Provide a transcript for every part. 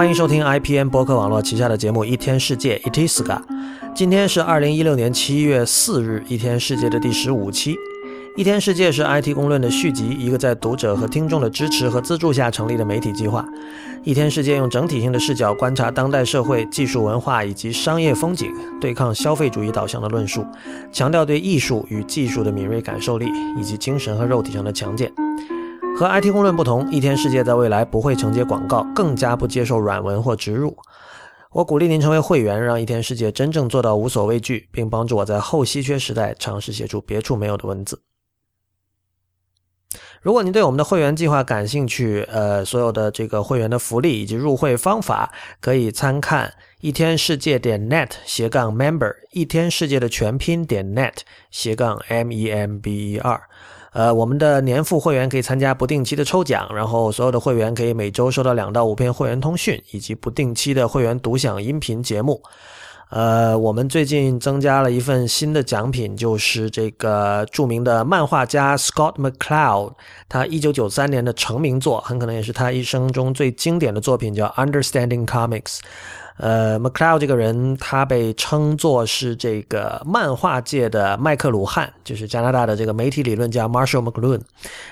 欢迎收听 IPN 播客网络旗下的节目《一天世界》Itiska。今天是二零一六年七月四日，《一天世界》的第十五期。《一天世界》是 IT 公论的续集，一个在读者和听众的支持和资助下成立的媒体计划。《一天世界》用整体性的视角观察当代社会、技术文化以及商业风景，对抗消费主义导向的论述，强调对艺术与技术的敏锐感受力，以及精神和肉体上的强健。和 IT 公论不同，一天世界在未来不会承接广告，更加不接受软文或植入。我鼓励您成为会员，让一天世界真正做到无所畏惧，并帮助我在后稀缺时代尝试写出别处没有的文字。如果您对我们的会员计划感兴趣，呃，所有的这个会员的福利以及入会方法，可以参看一天世界点 net 斜杠 member，一天世界的全拼点 net 斜杠 m e m b e r。呃，我们的年付会员可以参加不定期的抽奖，然后所有的会员可以每周收到两到五篇会员通讯，以及不定期的会员独享音频节目。呃，我们最近增加了一份新的奖品，就是这个著名的漫画家 Scott McCloud，他一九九三年的成名作，很可能也是他一生中最经典的作品，叫《Understanding Comics》。呃，McCloud 这个人，他被称作是这个漫画界的麦克鲁汉，就是加拿大的这个媒体理论家 Marshall McLuhan。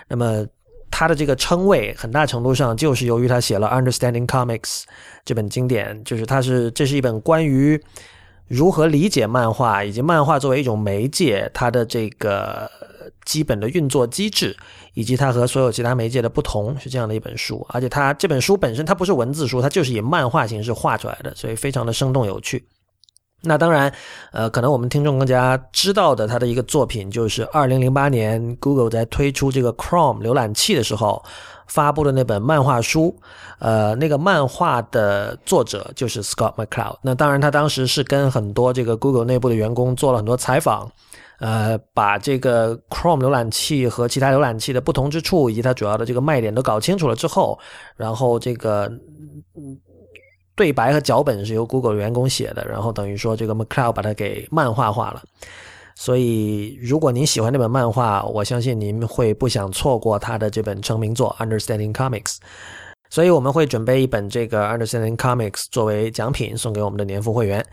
那么他的这个称谓，很大程度上就是由于他写了《Understanding Comics》这本经典，就是他是这是一本关于如何理解漫画以及漫画作为一种媒介，它的这个。基本的运作机制，以及它和所有其他媒介的不同，是这样的一本书。而且它这本书本身它不是文字书，它就是以漫画形式画出来的，所以非常的生动有趣。那当然，呃，可能我们听众更加知道的，他的一个作品就是二零零八年 Google 在推出这个 Chrome 浏览器的时候发布的那本漫画书。呃，那个漫画的作者就是 Scott McCloud。那当然，他当时是跟很多这个 Google 内部的员工做了很多采访。呃，把这个 Chrome 浏览器和其他浏览器的不同之处，以及它主要的这个卖点都搞清楚了之后，然后这个对白和脚本是由 Google 员工写的，然后等于说这个 McCloud 把它给漫画化了。所以，如果您喜欢这本漫画，我相信您会不想错过他的这本成名作《Understanding Comics》。所以，我们会准备一本这个《Understanding Comics》作为奖品送给我们的年付会员。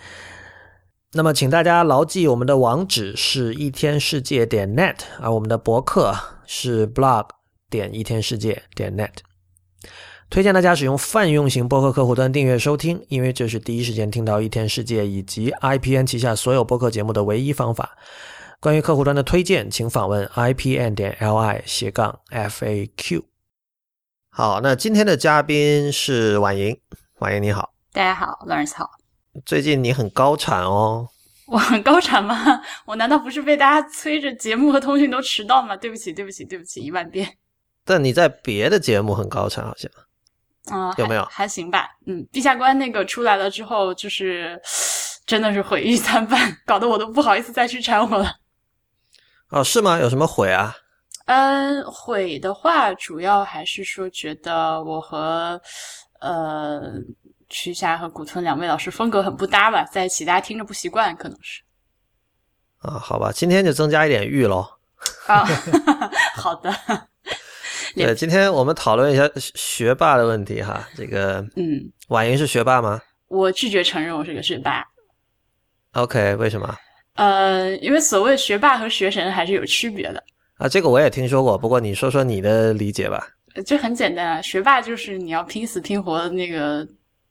那么，请大家牢记，我们的网址是一天世界点 net，而我们的博客是 blog 点一天世界点 net。推荐大家使用泛用型播客客户端订阅收听，因为这是第一时间听到一天世界以及 IPN 旗下所有播客节目的唯一方法。关于客户端的推荐，请访问 IPN 点 li 斜杠 FAQ。好，那今天的嘉宾是婉莹，婉莹你好，大家好，Lance 好。最近你很高产哦，我很高产吗？我难道不是被大家催着节目和通讯都迟到吗？对不起，对不起，对不起一万遍。但你在别的节目很高产，好像啊，有没有？还行吧。嗯，陛下官那个出来了之后，就是 真的是毁誉参半，搞得我都不好意思再去掺和了。哦，是吗？有什么毁啊？嗯，毁的话，主要还是说觉得我和呃。曲霞和古村两位老师风格很不搭吧，在一起大家听着不习惯，可能是。啊，好吧，今天就增加一点玉喽。啊，好的。对，今天我们讨论一下学霸的问题哈。这个，嗯，婉莹是学霸吗？我拒绝承认我是个学霸。OK，为什么？呃，因为所谓学霸和学神还是有区别的。啊，这个我也听说过，不过你说说你的理解吧。这很简单啊，学霸就是你要拼死拼活的那个。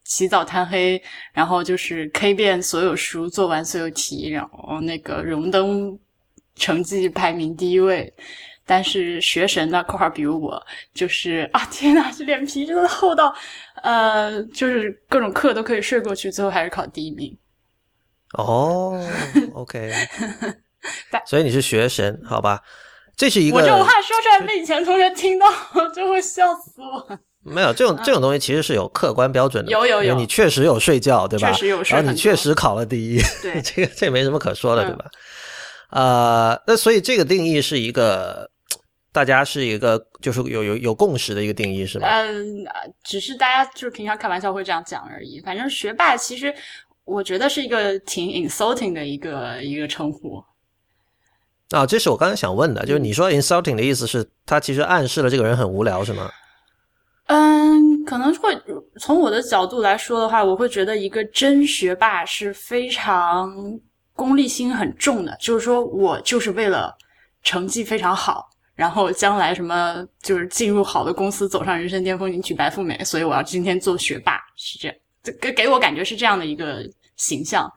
起早贪黑，然后就是 K 遍所有书，做完所有题，然后那个荣登成绩排名第一位。但是学神呢，括号比如我，就是啊，天呐，这脸皮真的厚到，呃，就是各种课都可以睡过去，最后还是考第一名。哦，OK，所以你是学神，好吧？这是一个我这话说出来被以前同学听到，就会笑死我。没有这种这种东西，其实是有客观标准的。有有有，你确实有睡觉，对吧？确实有睡。然后你确实考了第一，对，这个这没什么可说的，对吧？呃，那所以这个定义是一个大家是一个就是有有有共识的一个定义，是吧？嗯，只是大家就是平常开玩笑会这样讲而已。反正学霸其实我觉得是一个挺 insulting 的一个一个称呼。啊，这是我刚才想问的，就是你说 insulting 的意思是，他其实暗示了这个人很无聊，是吗？嗯，可能会从我的角度来说的话，我会觉得一个真学霸是非常功利心很重的，就是说我就是为了成绩非常好，然后将来什么就是进入好的公司，走上人生巅峰，迎娶白富美，所以我要今天做学霸，是这样，这给给我感觉是这样的一个形象。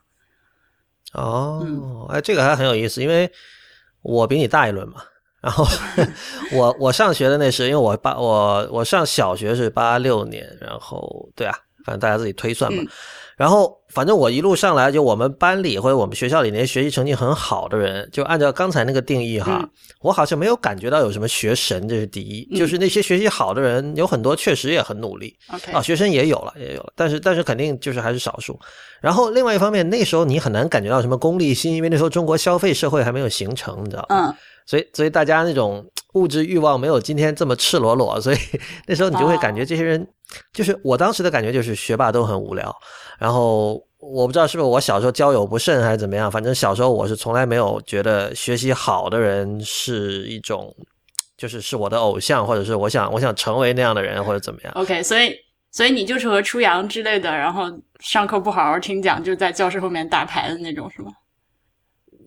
哦，哎，这个还很有意思，因为我比你大一轮嘛。然后 我我上学的那时，因为我八我我上小学是八六年，然后对啊，反正大家自己推算嘛。然后反正我一路上来，就我们班里或者我们学校里那些学习成绩很好的人，就按照刚才那个定义哈，我好像没有感觉到有什么学神，这是第一。就是那些学习好的人，有很多确实也很努力。啊，学生也有了，也有了，但是但是肯定就是还是少数。然后另外一方面，那时候你很难感觉到什么功利心，因为那时候中国消费社会还没有形成，你知道吗？嗯。所以，所以大家那种物质欲望没有今天这么赤裸裸，所以 那时候你就会感觉这些人，就是我当时的感觉就是学霸都很无聊。然后我不知道是不是我小时候交友不慎还是怎么样，反正小时候我是从来没有觉得学习好的人是一种，就是是我的偶像，或者是我想我想成为那样的人或者怎么样。OK，所以所以你就是和初阳之类的，然后上课不好好听讲，就在教室后面打牌的那种，是吗？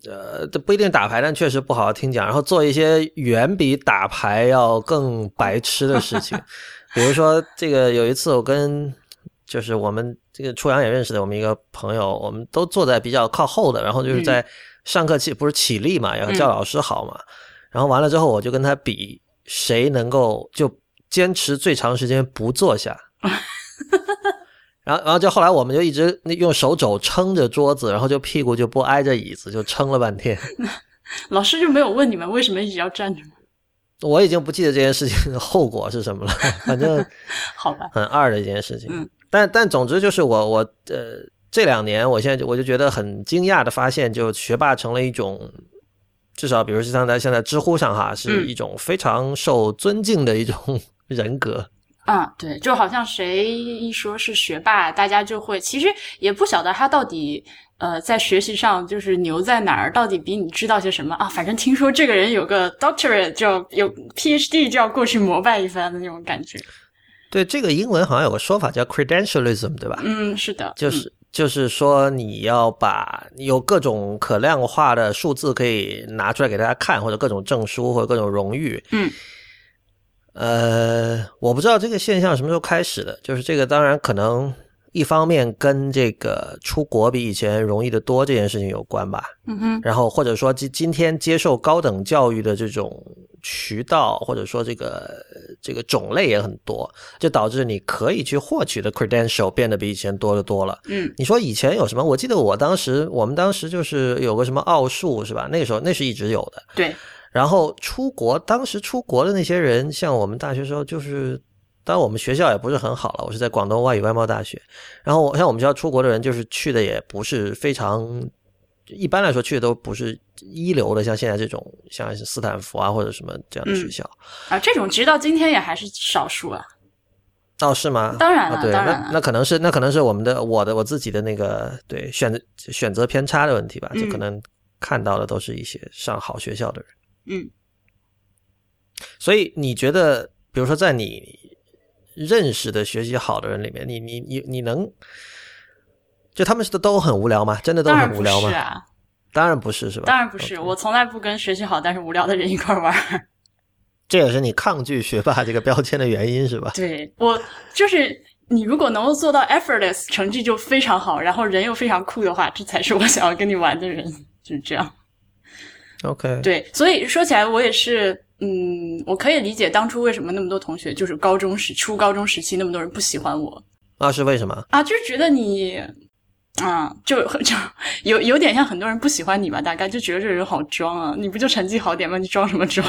呃，这不一定打牌，但确实不好好听讲，然后做一些远比打牌要更白痴的事情，比如说这个有一次我跟就是我们这个初阳也认识的我们一个朋友，我们都坐在比较靠后的，然后就是在上课起不是起立嘛，要叫老师好嘛，然后完了之后我就跟他比谁能够就坚持最长时间不坐下。然后，然后就后来，我们就一直用手肘撑着桌子，然后就屁股就不挨着椅子，就撑了半天。老师就没有问你们为什么一直要站着吗？我已经不记得这件事情的后果是什么了，反正 好吧，很二的一件事情。嗯，但但总之就是我我呃这两年，我现在我就觉得很惊讶的发现，就学霸成了一种，至少比如像在现在知乎上哈，是一种非常受尊敬的一种 人格。嗯，对，就好像谁一说是学霸，大家就会其实也不晓得他到底呃在学习上就是牛在哪儿，到底比你知道些什么啊？反正听说这个人有个 doctorate，就要有 PhD，就要过去膜拜一番的那种感觉。对，这个英文好像有个说法叫 credentialism，对吧？嗯，是的，就是就是说你要把有各种可量化的数字可以拿出来给大家看，或者各种证书或者各种荣誉，嗯。呃，我不知道这个现象什么时候开始的，就是这个当然可能一方面跟这个出国比以前容易的多这件事情有关吧。嗯哼。然后或者说今今天接受高等教育的这种渠道，或者说这个这个种类也很多，就导致你可以去获取的 credential 变得比以前多的多了。嗯。你说以前有什么？我记得我当时我们当时就是有个什么奥数是吧？那个时候那是一直有的。对。然后出国，当时出国的那些人，像我们大学时候，就是当然我们学校也不是很好了。我是在广东外语外贸大学，然后像我们学校出国的人，就是去的也不是非常，一般来说去的都不是一流的，像现在这种像斯坦福啊或者什么这样的学校啊，这种直到今天也还是少数啊。倒，是吗？当然了，对，那那可能是那可能是我们的我的我自己的那个对选择选择偏差的问题吧，就可能看到的都是一些上好学校的人。嗯，所以你觉得，比如说在你认识的学习好的人里面，你你你你能，就他们是都很无聊吗？真的都很无聊吗？是啊，当然不是，是吧？当然不是，我从来不跟学习好但是无聊的人一块玩。这也是你抗拒学霸这个标签的原因，是吧？对我就是你，如果能够做到 effortless，成绩就非常好，然后人又非常酷的话，这才是我想要跟你玩的人，就是这样。OK，对，所以说起来，我也是，嗯，我可以理解当初为什么那么多同学，就是高中时、初高中时期那么多人不喜欢我啊？是为什么啊？就是觉得你，啊，就就有有点像很多人不喜欢你吧？大概就觉得这人好装啊！你不就成绩好点吗？你装什么装？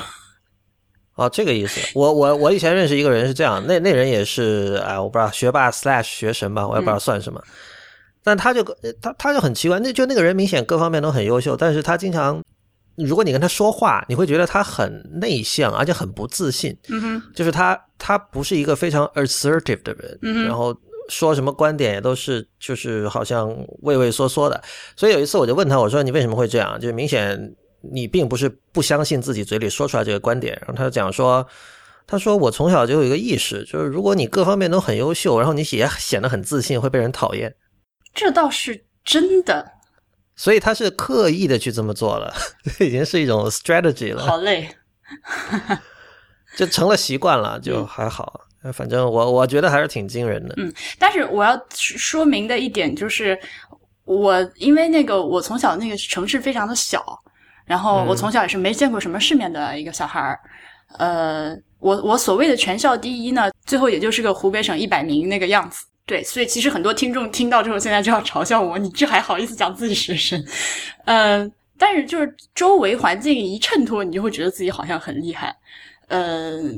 哦，这个意思。我我我以前认识一个人是这样，那那人也是，哎，我不知道学霸 slash 学神吧，我也不知道算什么。但他就他他就很奇怪，那就那个人明显各方面都很优秀，但是他经常。如果你跟他说话，你会觉得他很内向，而且很不自信。嗯哼，就是他，他不是一个非常 assertive 的人。嗯然后说什么观点也都是，就是好像畏畏缩缩的。所以有一次我就问他，我说你为什么会这样？就是明显你并不是不相信自己嘴里说出来这个观点。然后他就讲说，他说我从小就有一个意识，就是如果你各方面都很优秀，然后你也 显得很自信，会被人讨厌。这倒是真的。所以他是刻意的去这么做了，这 已经是一种 strategy 了。好累，就成了习惯了，就还好。反正我我觉得还是挺惊人的。嗯，但是我要说明的一点就是，我因为那个我从小那个城市非常的小，然后我从小也是没见过什么世面的一个小孩儿。呃，我我所谓的全校第一呢，最后也就是个湖北省一百名那个样子。对，所以其实很多听众听到之后，现在就要嘲笑我，你这还好意思讲自己学生？嗯，但是就是周围环境一衬托，你就会觉得自己好像很厉害。嗯，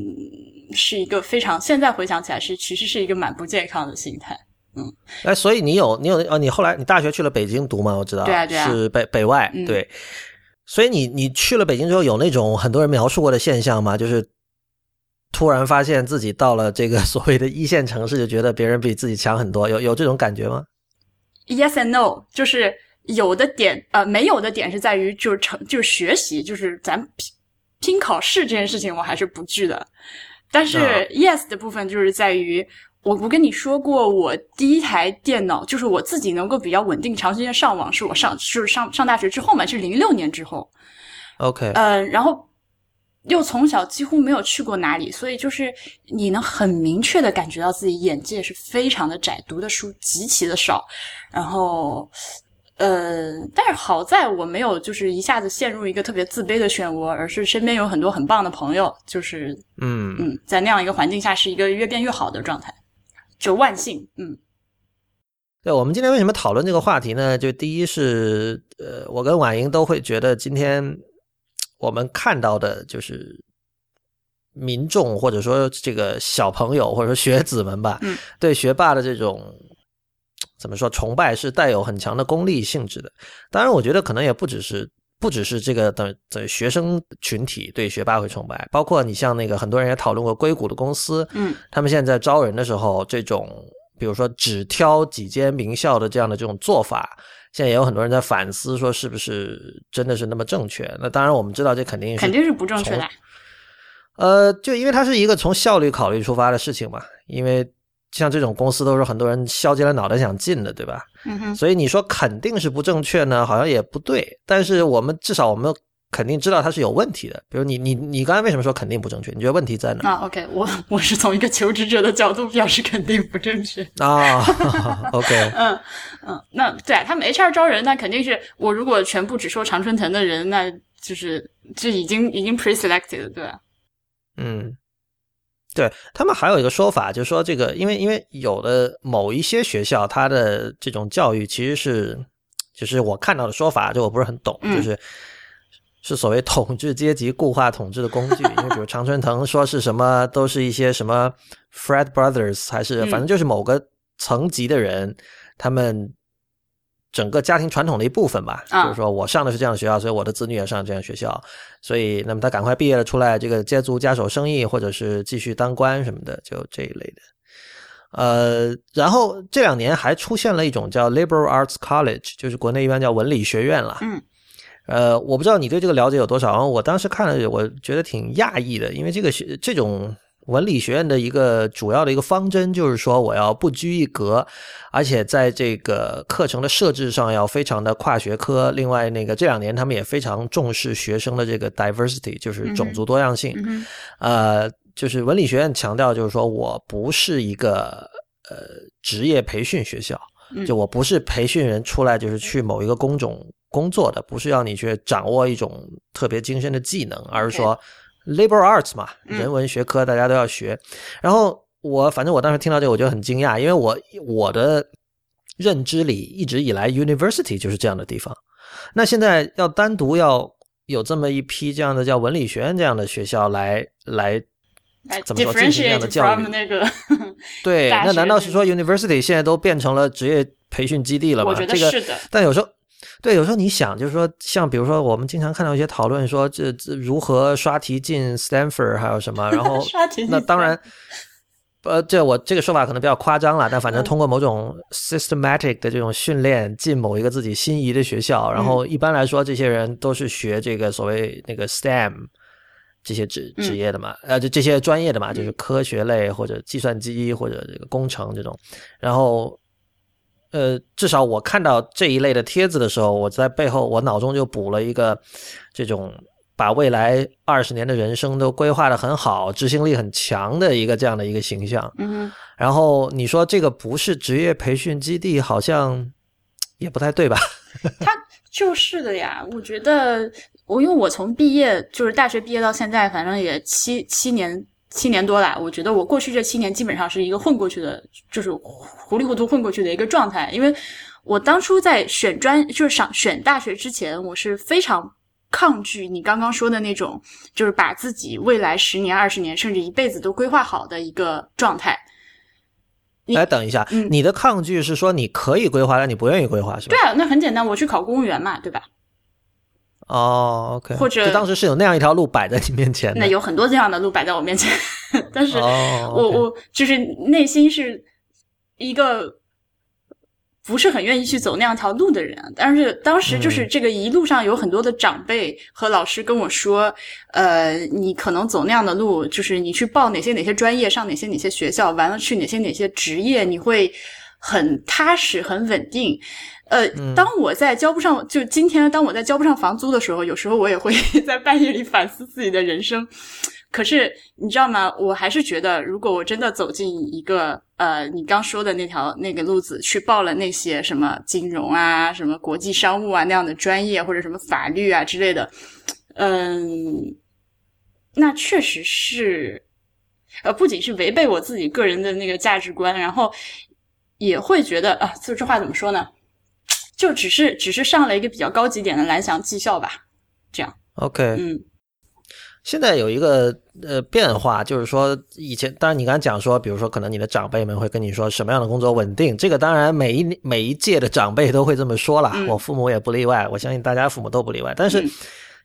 是一个非常现在回想起来是其实是一个蛮不健康的心态。嗯，哎，所以你有你有呃，你后来你大学去了北京读吗？我知道，对啊对啊，是北北外对。所以你你去了北京之后，有那种很多人描述过的现象吗？就是突然发现自己到了这个 所谓的一线城市，就觉得别人比自己强很多，有有这种感觉吗？Yes and no，就是有的点呃，没有的点是在于就是成就是学习，就是咱。拼考试这件事情我还是不惧的，但是 yes 的部分就是在于我我跟你说过，我第一台电脑就是我自己能够比较稳定长时间上网，是我上就是上上大学之后嘛，是零六年之后。OK，嗯，然后又从小几乎没有去过哪里，所以就是你能很明确的感觉到自己眼界是非常的窄，读的书极其的少，然后。呃，但是好在我没有就是一下子陷入一个特别自卑的漩涡，而是身边有很多很棒的朋友，就是嗯嗯，在那样一个环境下是一个越变越好的状态，就万幸，嗯。对，我们今天为什么讨论这个话题呢？就第一是，呃，我跟婉莹都会觉得今天我们看到的就是民众或者说这个小朋友或者说学子们吧，嗯，对学霸的这种。怎么说？崇拜是带有很强的功利性质的。当然，我觉得可能也不只是不只是这个等的学生群体对学霸会崇拜，包括你像那个很多人也讨论过硅谷的公司，嗯，他们现在招人的时候，这种比如说只挑几间名校的这样的这种做法，现在也有很多人在反思，说是不是真的是那么正确？那当然，我们知道这肯定是肯定是不正确的。呃，就因为它是一个从效率考虑出发的事情嘛，因为。像这种公司都是很多人削尖了脑袋想进的，对吧？嗯哼。所以你说肯定是不正确呢，好像也不对。但是我们至少我们肯定知道它是有问题的。比如你你你刚才为什么说肯定不正确？你觉得问题在哪？啊，OK，我我是从一个求职者的角度表示肯定不正确啊。OK，嗯嗯，那对他们 HR 招人，那肯定是我如果全部只收常春藤的人，那就是就已经已经 pre-selected，对吧？嗯。对他们还有一个说法，就是说这个，因为因为有的某一些学校，它的这种教育其实是，就是我看到的说法，就我不是很懂，就是是所谓统治阶级固化统治的工具。因为比如常春藤说是什么，都是一些什么 Fred Brothers，还是反正就是某个层级的人，他们。整个家庭传统的一部分吧，就是说我上的是这样的学校，所以我的子女也上这样的学校，所以那么他赶快毕业了出来，这个接足家手生意，或者是继续当官什么的，就这一类的。呃，然后这两年还出现了一种叫 Liberal Arts College，就是国内一般叫文理学院了。嗯，呃，我不知道你对这个了解有多少，我当时看了，我觉得挺讶异的，因为这个学这种。文理学院的一个主要的一个方针就是说，我要不拘一格，而且在这个课程的设置上要非常的跨学科。另外，那个这两年他们也非常重视学生的这个 diversity，就是种族多样性。呃，就是文理学院强调，就是说我不是一个呃职业培训学校，就我不是培训人出来就是去某一个工种工作的，不是要你去掌握一种特别精深的技能，而是说。Liberal arts 嘛，人文学科大家都要学。然后我反正我当时听到这个，我就很惊讶，因为我我的认知里一直以来，University 就是这样的地方。那现在要单独要有这么一批这样的叫文理学院这样的学校来来怎么说进行这样的教育？那个 对，那难道是说 University 现在都变成了职业培训基地了吗？我觉得是的。但有时候。对，有时候你想，就是说，像比如说，我们经常看到一些讨论，说这这如何刷题进 Stanford，还有什么，然后 那当然，呃，这我这个说法可能比较夸张了，但反正通过某种 systematic 的这种训练进某一个自己心仪的学校，然后一般来说，这些人都是学这个所谓那个 STEM 这些职职业的嘛，呃，就这些专业的嘛，就是科学类或者计算机或者这个工程这种。然后，呃，至少我看到这一类的帖子的时候，我在背后我脑中就补了一个这种。把未来二十年的人生都规划的很好，执行力很强的一个这样的一个形象。嗯，然后你说这个不是职业培训基地，好像也不太对吧？他就是的呀。我觉得我因为我从毕业就是大学毕业到现在，反正也七七年七年多了。我觉得我过去这七年基本上是一个混过去的，就是糊里糊涂混过去的一个状态。因为我当初在选专就是上选大学之前，我是非常。抗拒你刚刚说的那种，就是把自己未来十年、二十年甚至一辈子都规划好的一个状态。来，等一下，你的抗拒是说你可以规划，但你不愿意规划，是吧？对啊，那很简单，我去考公务员嘛，对吧？哦，OK，或者当时是有那样一条路摆在你面前，那有很多这样的路摆在我面前，但是我我就是内心是一个。不是很愿意去走那样条路的人，但是当时就是这个一路上有很多的长辈和老师跟我说，呃，你可能走那样的路，就是你去报哪些哪些专业，上哪些哪些学校，完了去哪些哪些职业，你会很踏实、很稳定。呃，当我在交不上，就今天当我在交不上房租的时候，有时候我也会 在半夜里反思自己的人生。可是你知道吗？我还是觉得，如果我真的走进一个呃，你刚说的那条那个路子，去报了那些什么金融啊、什么国际商务啊那样的专业，或者什么法律啊之类的，嗯，那确实是，呃，不仅是违背我自己个人的那个价值观，然后也会觉得啊，就这话怎么说呢？就只是只是上了一个比较高级点的蓝翔技校吧，这样。OK，嗯。现在有一个呃变化，就是说以前，当然你刚才讲说，比如说可能你的长辈们会跟你说什么样的工作稳定，这个当然每一每一届的长辈都会这么说了，我父母也不例外，我相信大家父母都不例外。但是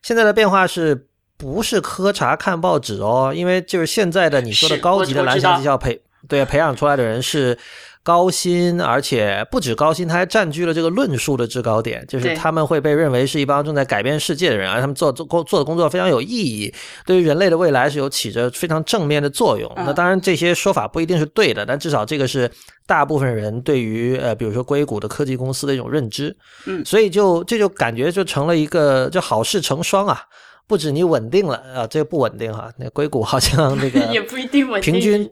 现在的变化是不是喝茶看报纸哦？因为就是现在的你说的高级的蓝翔技校培对培养出来的人是。高薪，而且不止高薪，他还占据了这个论述的制高点，就是他们会被认为是一帮正在改变世界的人，而他们做做工做的工作非常有意义，对于人类的未来是有起着非常正面的作用。那当然这些说法不一定是对的，但至少这个是大部分人对于呃，比如说硅谷的科技公司的一种认知。嗯，所以就这就感觉就成了一个就好事成双啊，不止你稳定了啊，这个不稳定哈，那硅谷好像那个 也不一定稳定，平均。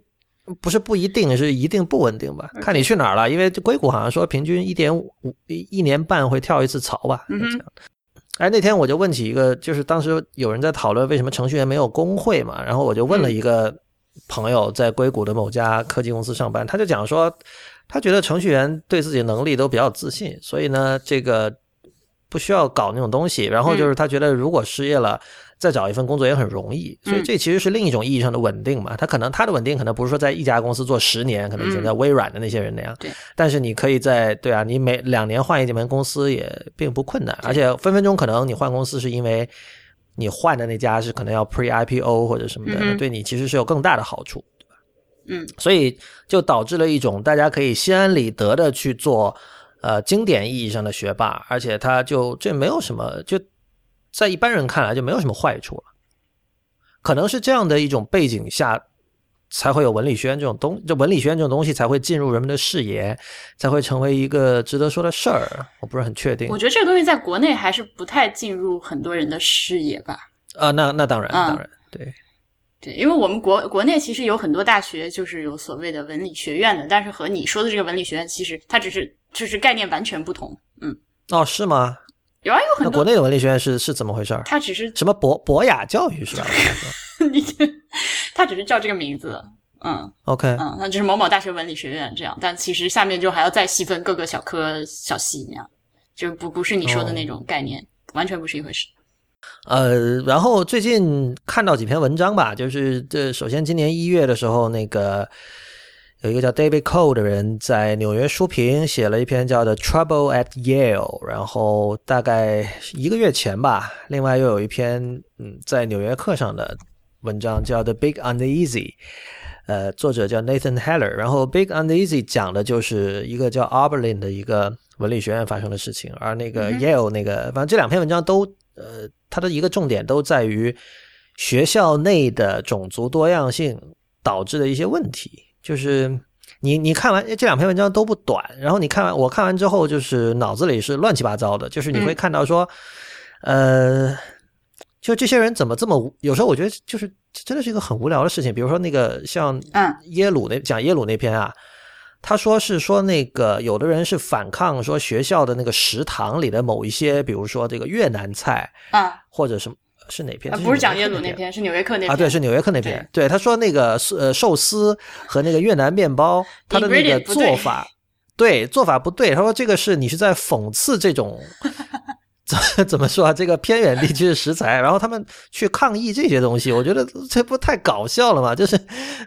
不是不一定是一定不稳定吧？看你去哪儿了。因为硅谷好像说平均一点五一年半会跳一次槽吧。嗯哎，那天我就问起一个，就是当时有人在讨论为什么程序员没有工会嘛，然后我就问了一个朋友，在硅谷的某家科技公司上班，他就讲说，他觉得程序员对自己能力都比较自信，所以呢，这个不需要搞那种东西。然后就是他觉得如果失业了。再找一份工作也很容易，所以这其实是另一种意义上的稳定嘛。他可能他的稳定可能不是说在一家公司做十年，可能以前在微软的那些人那样。对，但是你可以在对啊，你每两年换一门公司也并不困难，而且分分钟可能你换公司是因为你换的那家是可能要 pre IPO 或者什么的，对你其实是有更大的好处，对吧？嗯，所以就导致了一种大家可以心安理得的去做呃经典意义上的学霸，而且他就这没有什么就。在一般人看来就没有什么坏处了，可能是这样的一种背景下，才会有文理学院这种东，就文理学院这种东西才会进入人们的视野，才会成为一个值得说的事儿。我不是很确定。我觉得这个东西在国内还是不太进入很多人的视野吧。啊，那那当然，当然，对对，因为我们国国内其实有很多大学就是有所谓的文理学院的，但是和你说的这个文理学院其实它只是就是概念完全不同。嗯，哦，是吗？有啊，有很多。那国内的文理学院是是怎么回事？它只是什么博博雅教育是吧？你 它只是叫这个名字，嗯，OK，嗯，那就是某某大学文理学院这样，但其实下面就还要再细分各个小科小系那样，就不不是你说的那种概念，完全不是一回事。呃，然后最近看到几篇文章吧，就是这首先今年一月的时候那个。有一个叫 David Cole 的人在纽约书评写了一篇叫《The Trouble at Yale》，然后大概一个月前吧，另外又有一篇嗯在纽约课上的文章叫《The Big Uneasy》，呃，作者叫 Nathan Heller，然后《Big Uneasy》讲的就是一个叫 Oberlin 的一个文理学院发生的事情，而那个 Yale 那个，反正这两篇文章都呃，它的一个重点都在于。学校内的种族多样性导致的一些问题。就是你你看完这两篇文章都不短，然后你看完我看完之后，就是脑子里是乱七八糟的。就是你会看到说，呃，就这些人怎么这么无？有时候我觉得就是真的是一个很无聊的事情。比如说那个像嗯耶鲁那讲耶鲁那篇啊，他说是说那个有的人是反抗说学校的那个食堂里的某一些，比如说这个越南菜啊或者什么。是哪篇？啊，不是讲耶鲁那篇，是纽约客那篇啊，对，是纽约客那篇。对，他说那个呃寿司和那个越南面包，他的那个做法，对做法不对。他说这个是你是在讽刺这种怎 怎么说啊？这个偏远地区的食材，然后他们去抗议这些东西，我觉得这不太搞笑了嘛？就是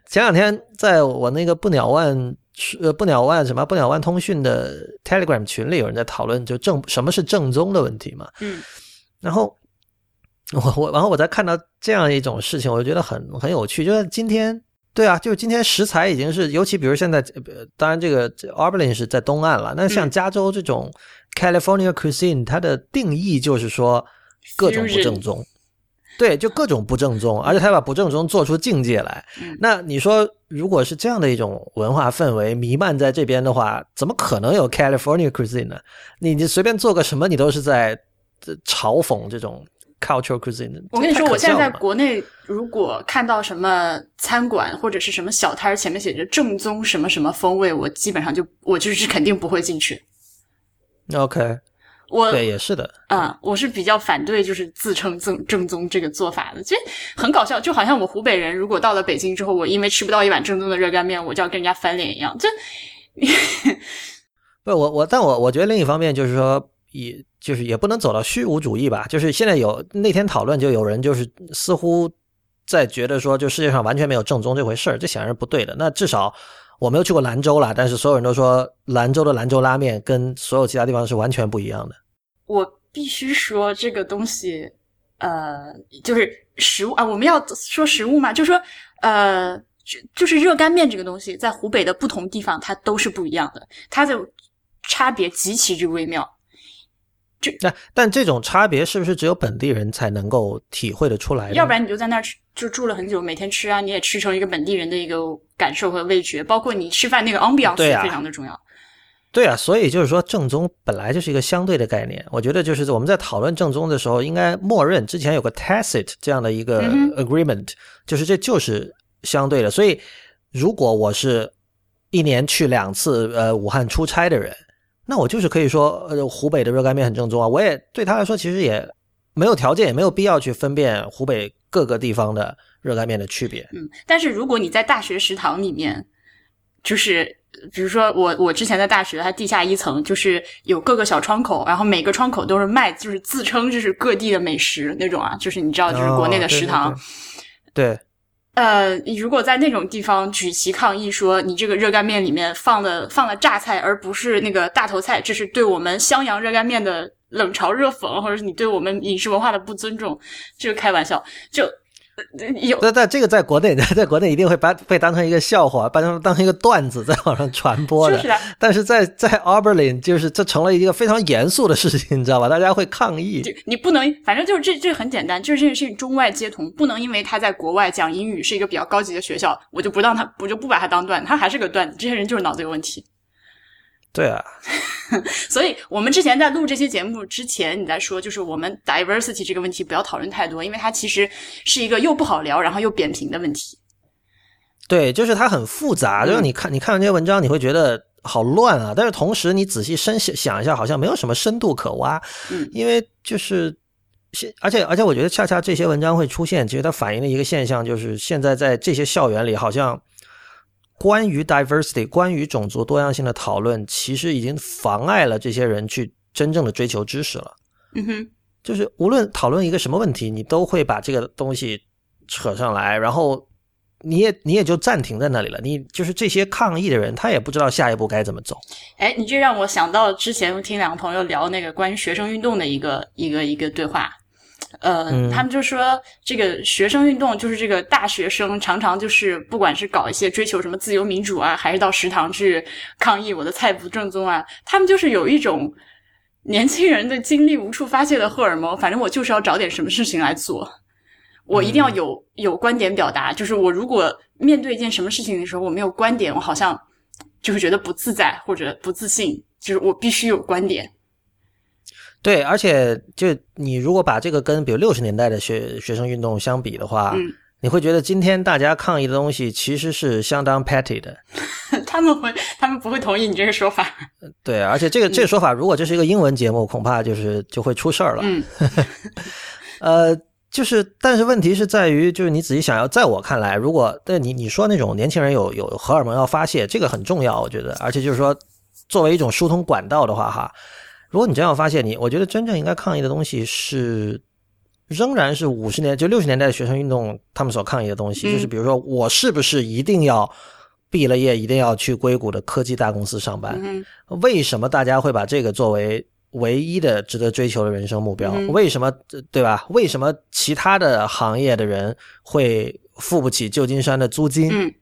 前两天在我那个不鸟万呃不鸟万什么不鸟万通讯的 Telegram 群里，有人在讨论就正什么是正宗的问题嘛。嗯然后 我我然后我再看到这样一种事情，我就觉得很很有趣。就是今天，对啊，就是今天食材已经是，尤其比如现在，呃当然这个这 Oberlin 是在东岸了，那像嗯加州这种 California cuisine，它的定义就是说各种不正宗。对，就各种不正宗，而且他把不正宗做出境界来。嗯那你说，如果是这样的一种文化氛围弥漫在这边的话，怎么可能有 California cuisine 呢？你你随便做个什么，你都是在呃嘲讽这种 cultural cuisine。我跟你说，我现在在国内，如果看到什么餐馆或者是什么小摊儿前面写着正宗什么什么风味，我基本上就我就是肯定不会进去。OK，我对，也是的。啊、我是比较反对就是自称正正宗这个做法的，其实很搞笑，就好像我湖北人如果到了北京之后，我因为吃不到一碗正宗的热干面，我就要跟人家翻脸一样。这 不，我我，但我我觉得另一方面就是说，也就是也不能走到虚无主义吧。就是现在有那天讨论，就有人就是似乎在觉得说，就世界上完全没有正宗这回事儿，这显然是不对的。那至少我没有去过兰州啦，但是所有人都说兰州的兰州拉面跟所有其他地方是完全不一样的。我必须说这个东西，呃，就是食物啊，我们要说食物嘛，就说呃，就就是热干面这个东西，在湖北的不同地方它都是不一样的，它的差别极其之微妙。那但这种差别是不是只有本地人才能够体会得出来？要不然你就在那儿吃，就住了很久，每天吃啊，你也吃成一个本地人的一个感受和味觉，包括你吃饭那个 ambiance 非常的重要。对啊，所以就是说，正宗本来就是一个相对的概念。我觉得就是我们在讨论正宗的时候，应该默认之前有个 tacit 这样的一个嗯 agreement，、就是这就是相对的。所以，如果我是一年去两次呃武汉出差的人，那我就是可以说，呃，湖北的热干面很正宗啊。我也对他来说，其实也没有条件，也没有必要去分辨湖北各个地方的热干面的区别。嗯，但是如果你在大学食堂里面，就是比如说我我之前在大学，它地下一层就是有各个小窗口，然后每个窗口都是卖，就是自称就是各地的美食那种啊，就是你知道，就是国内的食堂。哦对对对呃，如果在那种地方举旗抗议说你这个热干面里面放了放了榨菜，而不是那个大头菜，这是对我们襄阳热干面的冷嘲热讽，或者是你对我们饮食文化的不尊重，这是开玩笑，就 有但但这个在国内，在国内一定会把被当成一个笑话，把它当成一个段子在网上传播的。就是的但是在在 Oberlin，就是这成了一个非常严肃的事情，你知道吧？大家会抗议。就你不能，反正就是这这很简单，就是这件事情中外皆同，不能因为他在国外讲英语是一个比较高级的学校，我就不当他，我就不把他当段，他还是个段子，这些人就是脑子有问题。对啊，所以我们之前在录这些节目之前，你在说就是我们 diversity 这个问题不要讨论太多，因为它其实是一个又不好聊，然后又扁平的问题。对，就是它很复杂，就是嗯你看你看完这些文章，你会觉得好乱啊。但是同时你仔细深想想一下，好像没有什么深度可挖。嗯因为就是现，而且而且我觉得恰恰这些文章会出现，其实它反映了一个现象就是，现在在这些校园里，好像关于 diversity、关于种族多样性的讨论，其实已经妨碍了这些人去真正的追求知识了。嗯哼，就是无论讨论一个什么问题，你都会把这个东西扯上来，然后你也你也就暂停在那里了。你就是这些抗议的人，他也不知道下一步该怎么走。哎，你这让我想到之前听两个朋友聊那个关于学生运动的一个一个一个对话。呃，嗯他们就说这个学生运动就是这个大学生常常就是不管是搞一些追求什么自由民主啊，还是到食堂去抗议我的菜不正宗啊，他们就是有一种年轻人的精力无处发泄的荷尔蒙，反正我就是要找点什么事情来做。我一定要有有观点表达。就是我如果面对一件什么事情的时候，我没有观点，我好像就会觉得不自在或者不自信。就是我必须有观点。对，而且就你如果把这个跟比如六十年代的学学生运动相比的话，嗯，你会觉得今天大家抗议的东西其实是相当 petty 的。他们会，他们不会同意你这个说法。对，而且这个这个说法，如果这是一个英文节目，恐怕就是就会出事儿了。嗯，呃，就是，但是问题是在于，就是你仔细想要，在我看来，如果对你你说那种年轻人有有荷尔蒙要发泄，这个很重要，我觉得，而且就是说，作为一种疏通管道的话，哈，如果你真要发泄，你我觉得真正应该抗议的东西是。仍然是五十年就六十年代的学生运动，他们所抗议的东西，就是比如说，我是不是一定要毕了业，一定要去硅谷的科技大公司上班？为什么大家会把这个作为唯一的值得追求的人生目标？为什么对吧？为什么其他的行业的人会付不起旧金山的租金？嗯，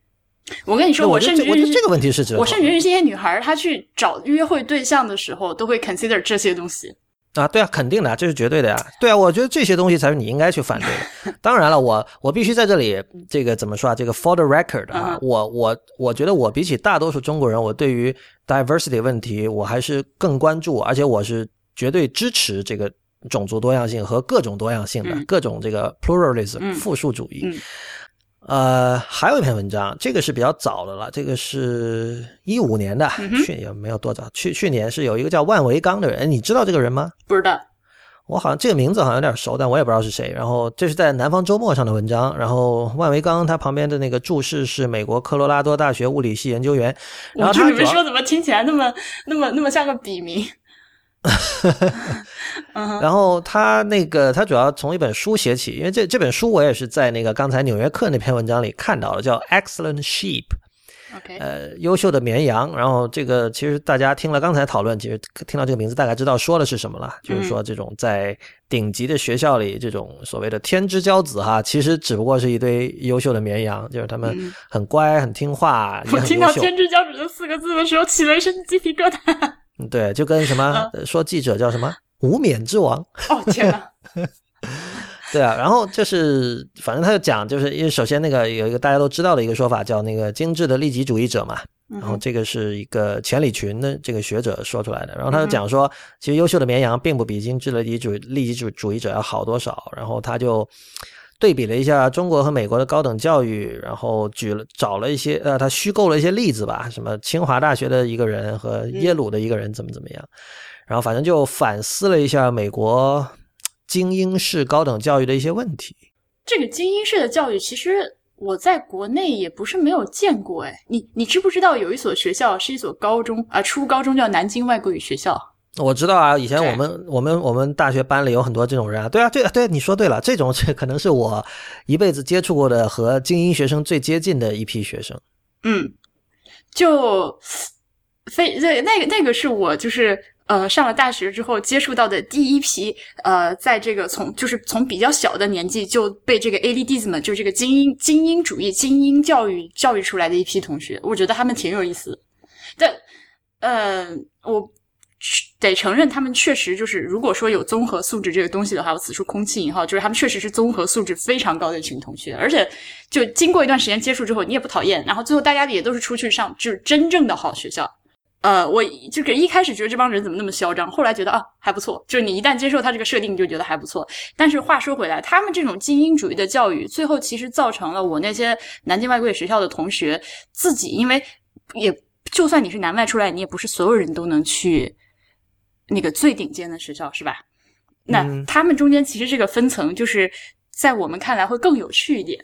我跟你说，我甚至我觉得这个问题是值得。我甚至是这些女孩，她去找约会对象的时候，都会 consider 这些东西。啊，对啊，肯定的，这是绝对的呀。对啊，我觉得这些东西才是你应该去反对的。当然了，我我必须在这里，这个怎么说啊？这个 for the record 啊，我我我觉得我比起大多数中国人，我对于 diversity 问题我还是更关注，而且我是绝对支持这个种族多样性和各种多样性的各种这个 pluralism 复数主义。呃，还有一篇文章，这个是比较早的了，这个是一五年的，去也没有多早，去去年是有一个叫万维刚的人，你知道这个人吗？不知道，我好像这个名字好像有点熟，但我也不知道是谁。然后这是在南方周末上的文章，然后万维刚他旁边的那个注释是美国科罗拉多大学物理系研究员。然后你们说怎么听起来那么那么那么像个笔名？然后他那个他主要从一本书写起，因为这这本书我也是在那个刚才《纽约客》那篇文章里看到的，叫《Excellent Sheep》，呃，优秀的绵羊。然后这个其实大家听了刚才讨论，其实听到这个名字大概知道说的是什么了，就是说这种在顶级的学校里，这种所谓的天之骄子哈，其实只不过是一堆优秀的绵羊，就是他们很乖、很听话。我听到“天之骄子”这四个字的时候，起了一身鸡皮疙瘩。对，就跟什么说记者叫什么无冕之王哦天哪！对啊，然后就是反正他就讲，就是因为首先那个有一个大家都知道的一个说法叫那个精致的利己主义者嘛，然后这个是一个钱理群的这个学者说出来的，然后他就讲说，其实优秀的绵羊并不比精致的利己主利己主主义者要好多少，然后他就。对比了一下中国和美国的高等教育，然后举了找了一些呃，他虚构了一些例子吧，什么清华大学的一个人和耶鲁的一个人怎么怎么样，然后反正就反思了一下美国精英式高等教育的一些问题。这个精英式的教育，其实我在国内也不是没有见过哎，你你知不知道有一所学校是一所高中啊，初高中叫南京外国语学校。我知道啊，以前我们我们我们大学班里有很多这种人啊，对啊，对啊，对，你说对了，这种这可能是我一辈子接触过的和精英学生最接近的一批学生。嗯，就非那那个那个是我就是呃上了大学之后接触到的第一批呃，在这个从就是从比较小的年纪就被这个 elitism 就这个精英精英主义精英教育教育出来的一批同学，我觉得他们挺有意思的。但呃，我。得承认，他们确实就是，如果说有综合素质这个东西的话，我此处空气引号，就是他们确实是综合素质非常高的一群同学，而且就经过一段时间接触之后，你也不讨厌，然后最后大家也都是出去上就是真正的好学校。呃，我就是一开始觉得这帮人怎么那么嚣张，后来觉得啊还不错，就是你一旦接受他这个设定，你就觉得还不错。但是话说回来，他们这种精英主义的教育，最后其实造成了我那些南京外国语学校的同学自己，因为也就算你是南外出来，你也不是所有人都能去。那个最顶尖的学校是吧？那他们中间其实这个分层，就是在我们看来会更有趣一点，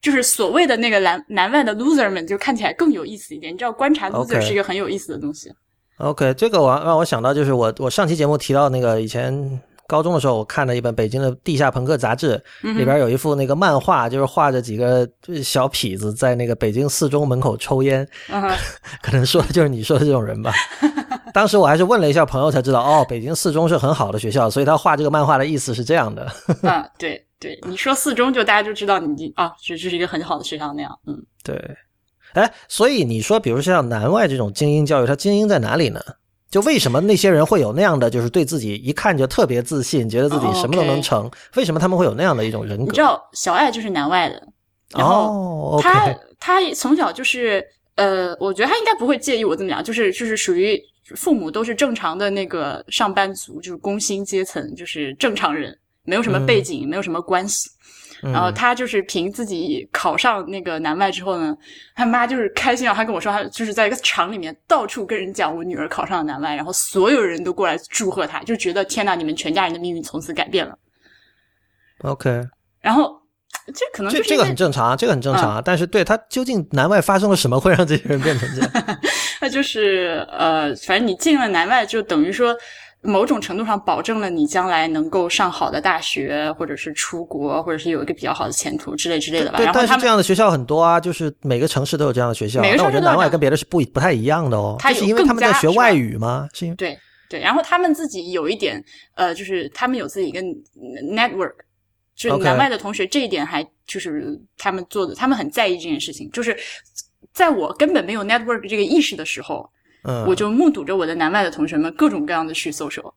就是所谓的那个南南外的 loser 们，就看起来更有意思一点。你知道，观察 loser 是一个很有意思的东西。OK，这个我让我想到就是我我上期节目提到那个以前。高中的时候，我看了一本北京的地下朋克杂志，里边有一幅那个漫画，就是画着几个小痞子在那个北京四中门口抽烟，可能说的就是你说的这种人吧。当时我还是问了一下朋友才知道，哦，北京四中是很好的学校，所以他画这个漫画的意思是这样的。啊，对对，你说四中就大家就知道你啊，这这是一个很好的学校那样。嗯，对。哎，所以你说，比如像南外这种精英教育，它精英在哪里呢？就为什么那些人会有那样的，就是对自己一看就特别自信，觉得自己什么都能成？为什么他们会有那样的一种人格？你知道小爱就是南外的，然后他他从小就是呃，我觉得他应该不会介意我这么讲，就是就是属于父母都是正常的那个上班族，就是工薪阶层，就是正常人，没有什么背景，没有什么关系。然后他就是凭自己考上那个南外之后呢，他妈就是开心啊，他跟我说，他就是在一个厂里面到处跟人讲我女儿考上了南外，然后所有人都过来祝贺他，就觉得天呐，你们全家人的命运从此改变了。OK，然后这可能这这个很正常啊，这个很正常啊，但是对他究竟南外发生了什么，会让这些人变成这样？那就是呃，反正你进了南外，就等于说。某种程度上保证了你将来能够上好的大学，或者是出国，或者是有一个比较好的前途之类之类的吧。对，但是这样的学校很多啊，就是每个城市都有这样的学校。那我觉得南外跟别的是不不太一样的哦。是因为他们在学外语吗？是因为对对，然后他们自己有一点呃，就是他们有自己一个 network，就是南外的同学这一点还就是他们做的，他们很在意这件事情。就是在我根本没有 network 这个意识的时候。嗯，我就目睹着我的南外的同学们各种各样的去搜索。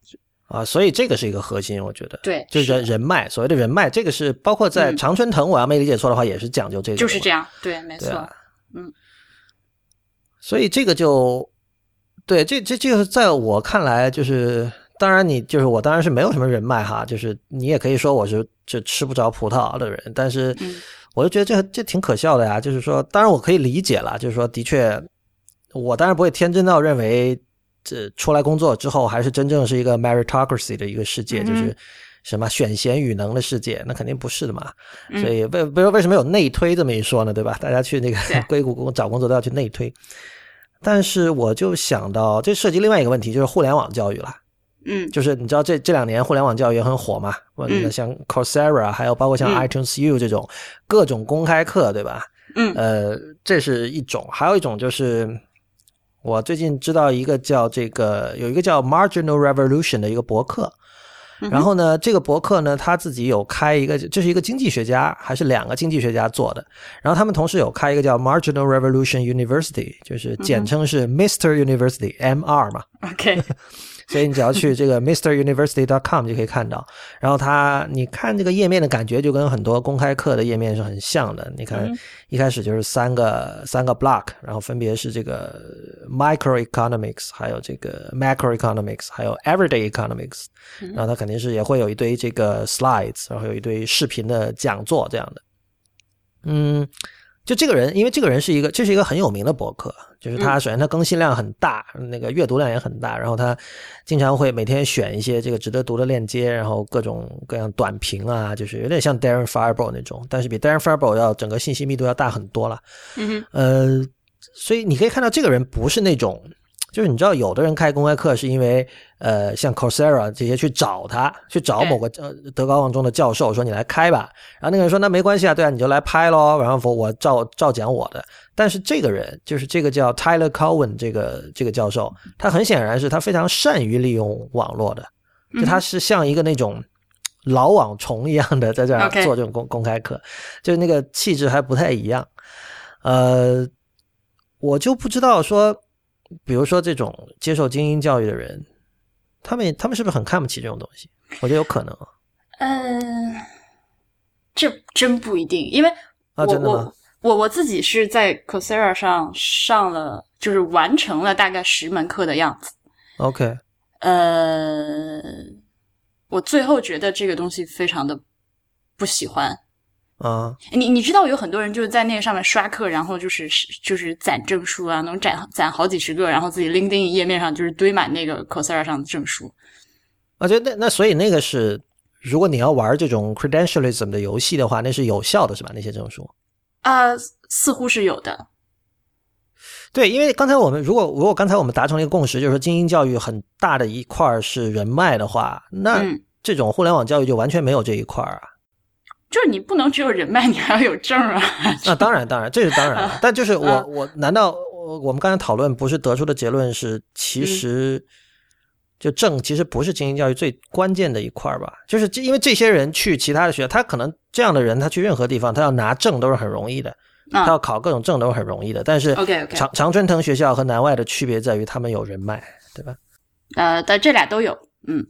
啊，所以这个是一个核心，我觉得。对，就是人人脉，所谓的人脉，这个是包括在常春藤，我要没理解错的话，也是讲究这个，就是这样，对，没错，嗯，所以这个就对，这这这个在我看来，就是当然你就是我当然是没有什么人脉哈，就是你也可以说我是这吃不着葡萄的人，但是我就觉得这这挺可笑的呀，就是说，当然我可以理解了，就是说的确。我当然不会天真到认为，这出来工作之后还是真正是一个 meritocracy 的一个世界，就是什么选贤与能的世界，那肯定不是的嘛。所以为为为什么有内推这么一说呢？对吧？大家去那个 硅谷工找工作都要去内推。但是我就想到，这涉及另外一个问题，就是互联网教育了。嗯，就是你知道这这两年互联网教育也很火嘛？嗯，像 Coursera，还有包括像 iTunes U 这种各种公开课，对吧？嗯，呃，这是一种，还有一种就是。我最近知道一个叫这个有一个叫 Marginal Revolution 的一个博客，然后呢，这个博客呢，他自己有开一个，这是一个经济学家还是两个经济学家做的，然后他们同时有开一个叫 Marginal Revolution University，就是简称是 Mr University MR 嘛。OK。所以你只要去这个 MrUniversity.com 就可以看到，然后它你看这个页面的感觉就跟很多公开课的页面是很像的。你看一开始就是三个三个 block，然后分别是这个 Microeconomics，还有这个 Macroeconomics，还有 Everyday Economics。然后它肯定是也会有一堆这个 slides，然后有一堆视频的讲座这样的。嗯。就这个人，因为这个人是一个，这是一个很有名的博客。就是他首先他更新量很大，那个阅读量也很大，然后他经常会每天选一些这个值得读的链接，然后各种各样短评啊，就是有点像 Darren Fireball 那种，但是比 Darren Fireball 要整个信息密度要大很多了。嗯呃，所以你可以看到这个人不是那种。就是你知道，有的人开公开课是因为，呃，像 Coursera 这些去找他，去找某个呃德高望重的教授说你来开吧，然后那个人说那没关系啊，对啊，你就来拍喽，然后我照照讲我的。但是这个人就是这个叫 Tyler Cowen 这个这个教授，他很显然是他非常善于利用网络的，就他是像一个那种老网虫一样的在这儿做这种公公开课，就是那个气质还不太一样。呃，我就不知道说。比如说，这种接受精英教育的人，他们他们是不是很看不起这种东西？我觉得有可能。嗯，这真不一定，因为啊，真的吗？我我自己是在 Coursera 上上了，就是完成了大概十门课的样子。OK。呃，我最后觉得这个东西非常的不喜欢。啊，你你知道有很多人就是在那个上面刷课，然后就是就是攒证书啊，能攒攒好几十个，然后自己 LinkedIn 页面上就是堆满那个 Coursera 上的证书。我觉得那那所以那个是，如果你要玩这种 credentialism 的游戏的话，那是有效的，是吧？那些证书啊，似乎是有的。对，因为刚才我们如果如果刚才我们达成了一个共识，就是说精英教育很大的一块是人脉的话，那这种互联网教育就完全没有这一块啊。就是你不能只有人脉，你还要有证 啊！那当然，当然，这是当然。但就是我，我难道我我们刚才讨论不是得出的结论是，其实就证其实不是精英教育最关键的一块吧？就是因为这些人去其他的学校，他可能这样的人，他去任何地方，他要拿证都是很容易的，他要考各种证都是很容易的。但是常常春藤学校和南外的区别在于，他们有人脉，对吧？呃但这俩都有，嗯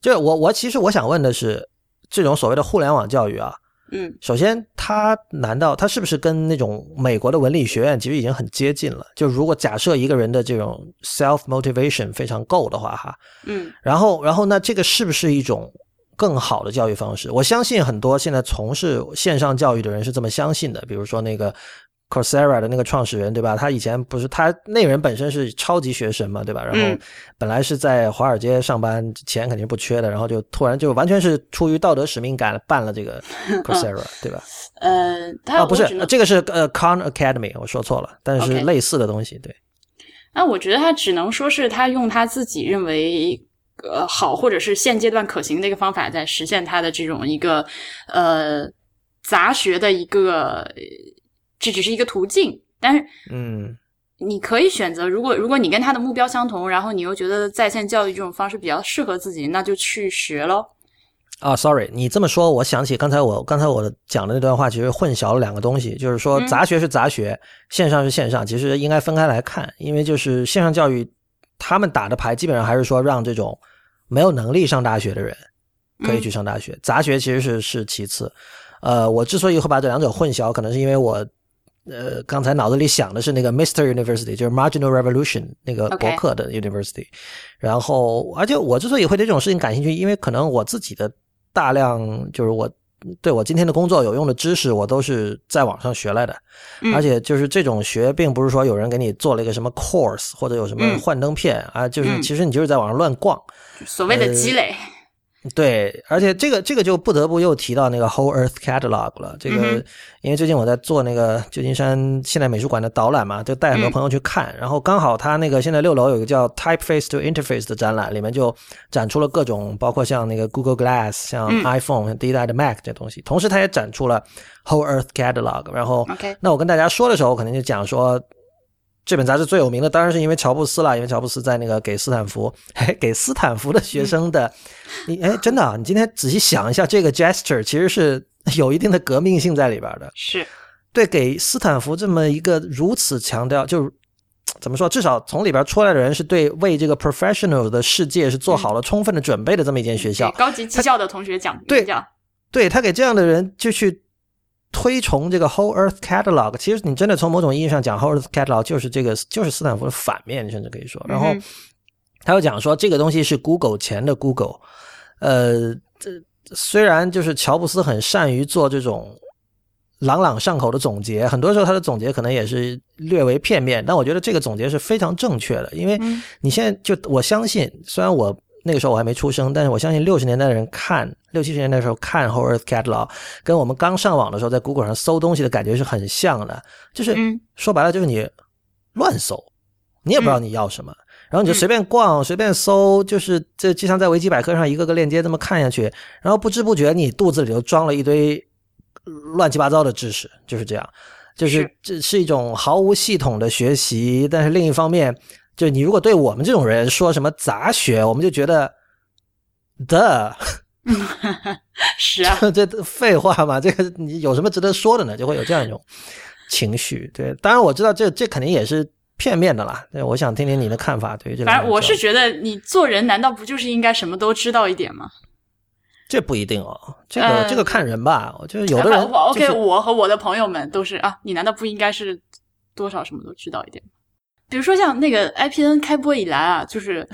就我我其实我想问的是，这种所谓的互联网教育啊，嗯首先它难道它是不是跟那种美国的文理学院其实已经很接近了？就如果假设一个人的这种 self motivation 非常够的话，哈，嗯然后然后那这个是不是一种更好的教育方式？我相信很多现在从事线上教育的人是这么相信的，比如说那个。Coursera 的那个创始人，对吧？他以前不是他那个人本身是超级学神嘛，对吧？然后嗯本来是在华尔街上班，钱肯定不缺的，然后就突然就完全是出于道德使命感办了这个 Coursera，对吧？呃，他啊，不是这个是呃 Khan Academy，我说错了，但是类似的东西，对。那我觉得他只能说是他用他自己认为呃好或者是现阶段可行的一个方法，在实现他的这种一个呃杂学的一个，呃这只是一个途径。但是嗯你可以选择，如果如果你跟他的目标相同，然后你又觉得在线教育这种方式比较适合自己，那就去学喽。啊，sorry，你这么说，我想起刚才我刚才我讲的那段话，其实混淆了两个东西，就是说嗯杂学是杂学，线上是线上，其实应该分开来看，因为就是线上教育，他们打的牌基本上还是说让这种没有能力上大学的人可以去上大学，杂学其实是是其次。呃，我之所以会把这两者混淆，可能是因为我。呃，刚才脑子里想的是那个 Mister University，就是 Marginal Revolution 那个博客的 University，然后，而且我之所以会对这种事情感兴趣，因为可能我自己的大量就是我对我今天的工作有用的知识，我都是在网上学来的，嗯。而且就是这种学，并不是说有人给你做了一个什么 course 或者有什么嗯幻灯片啊，就是嗯其实你就是在网上乱逛。所谓的呃积累，对，而且这个这个就不得不又提到那个 Whole Earth Catalog 了。这个、嗯因为最近我在做那个旧金山现代美术馆的导览嘛，就带很多嗯朋友去看，然后刚好他那个现在六楼有一个叫 Typeface to Interface 的展览，里面就展出了各种，包括像那个 Google Glass、像嗯 iPhone、像第一代的 Mac 这东西，同时他也展出了 Whole Earth Catalog。然后 OK 那我跟大家说的时候，我肯定就讲说。这本杂志最有名的当然是因为乔布斯了，因为乔布斯在那个给斯坦福，给斯坦福的学生的，你哎，真的啊，你今天仔细想一下，这个 gesture 其实是 有一定的革命性在里边的。是对，给斯坦福这么一个如此强调，就怎么说，至少从里边出来的人是对为这个 professional 的世界是做好了充分的准备的这么一间学校。给高级技校的同学讲对对他给这样的人就去推崇这个 Whole Earth Catalog，其实你真的从某种意义上讲，Whole Earth Catalog 就是这个就是斯坦福的反面，甚至可以说。然后他又讲说，这个东西是 Google 前的 Google，呃，这虽然就是乔布斯很善于做这种。朗朗上口的总结，很多时候他的总结可能也是略为片面，但我觉得这个总结是非常正确的，因为嗯你现在就我相信，虽然我那个时候我还没出生，但是我相信六十年代的人看六七十年代的时候看 Whole Earth Catalog，跟我们刚上网的时候在 Google 上搜东西的感觉是很像的，就是嗯说白了就是你乱搜，你也不知道你要什么。然后你就随便逛，随便搜，就是这就像在维基百科上一个个链接这么看下去，然后不知不觉你肚子里就装了一堆乱七八糟的知识，就是这样，就是是这是一种毫无系统的学习。但是另一方面，就你如果对我们这种人说什么杂学，我们就觉得的，是啊，这废话嘛，这个你有什么值得说的呢？就会有这样一种情绪。对，当然我知道这这肯定也是片面的啦。对，我想听听你的看法。对于这个，反正我是觉得你做人难道不就是应该什么都知道一点吗？这不一定哦，这个、呃这个看人吧。我觉得有的人、OK，我和我的朋友们都是啊，你难道不应该是多少什么都知道一点吗？比如说像那个 IPN 开播以来啊，就是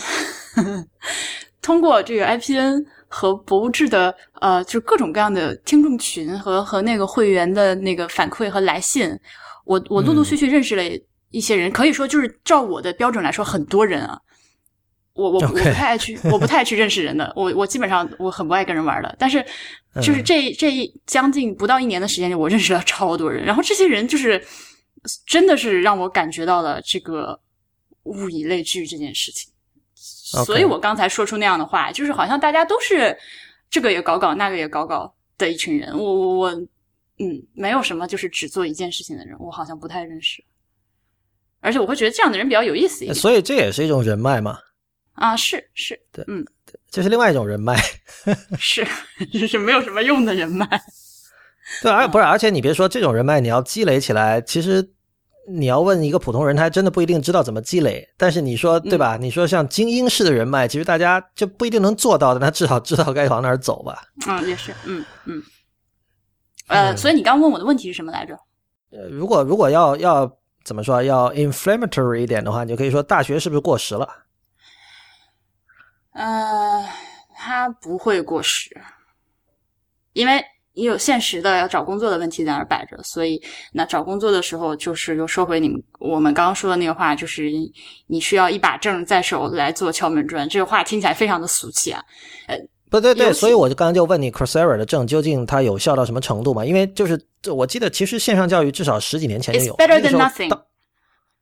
通过这个 IPN 和博物志的呃，就是各种各样的听众群和和那个会员的那个反馈和来信，我我陆陆续续认识了一些人，可以说就是照我的标准来说，很多人啊。我我我不太爱去，我不太爱去认识人的，我我基本上我很不爱跟人玩的。但是就是嗯这这一将近不到一年的时间里，我认识了超多人，然后这些人就是真的是让我感觉到了这个物以类聚这件事情。所以我刚才说出那样的话，就是好像大家都是这个也搞搞，那个也搞搞的一群人。我我我，嗯，没有什么就是只做一件事情的人，我好像不太认识。而且我会觉得这样的人比较有意思一点所以这也是一种人脉嘛，啊，是是对，嗯这是另外一种人脉。是，就是没有什么用的人脉。对，而不是，而且你别说这种人脉，你要积累起来，其实你要问一个普通人，他还真的不一定知道怎么积累。但是你说对吧？你说像精英式的人脉，其实大家就不一定能做到的，他至少知道该往哪儿走吧。嗯，也是，嗯嗯。呃，所以你刚问我的问题是什么来着？呃，如果如果要要怎么说，要 inflammatory 一点的话，你就可以说大学是不是过时了？呃，它不会过时，因为你有现实的要找工作的问题在那儿摆着，所以那找工作的时候，就是又说回你们我们刚刚说的那个话，就是你需要一把证在手来做敲门砖，这个话听起来非常的俗气啊，呃。不对对，所以我就刚刚就问你，Coursera 的证究竟它有效到什么程度嘛？因为就是我记得，其实线上教育至少十几年前就有。Better than nothing。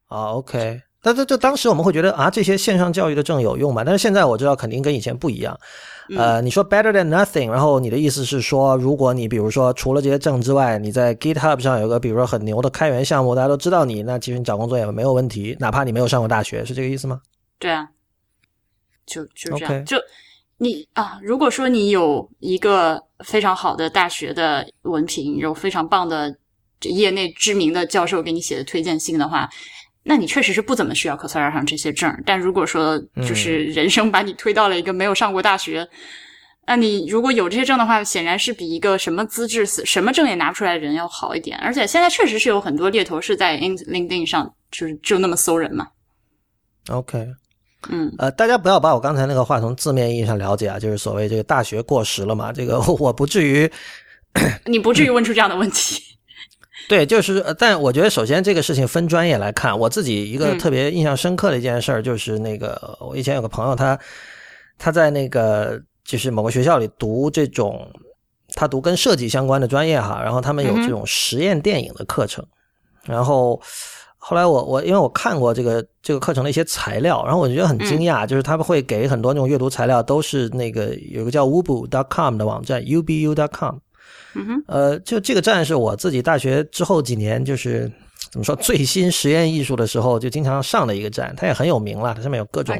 啊，OK，但这这当时我们会觉得啊，这些线上教育的证有用吗？但是现在我知道肯定跟以前不一样。呃，你说 Better than nothing，然后你的意思是说，如果你比如说除了这些证之外，你在 GitHub 上有个比如说很牛的开源项目，大家都知道你，那其实你找工作也没有问题，哪怕你没有上过大学，是这个意思吗？对啊，就就这样就。你啊，如果说你有一个非常好的大学的文凭，有非常棒的业内知名的教授给你写的推荐信的话，那你确实是不怎么需要 Coursera 上这些证。但如果说就是人生把你推到了一个没有上过大学，那你如果有这些证的话，显然是比一个什么资质、什么证也拿不出来的人要好一点。而且现在确实是有很多猎头是在 LinkedIn 上，就是就那么搜人嘛。OK。嗯，呃，大家不要把我刚才那个话从字面意义上了解啊，就是所谓这个大学过时了嘛，这个 我不至于，你不至于问出这样的问题。对，就是，但我觉得首先这个事情分专业来看，我自己一个特别印象深刻的一件事儿，就是那个我以前有个朋友，他他在那个就是某个学校里读这种，他读跟设计相关的专业哈，然后他们有这种实验电影的课程，然后。后来我我因为我看过这个这个课程的一些材料，然后我觉得很惊讶，就是他们会给很多那种阅读材料，都是那个有个叫 ubu.com 的网站，ubu.com。呃，就这个站是我自己大学之后几年就是怎么说最新实验艺术的时候就经常上的一个站，它也很有名了，它上面有各种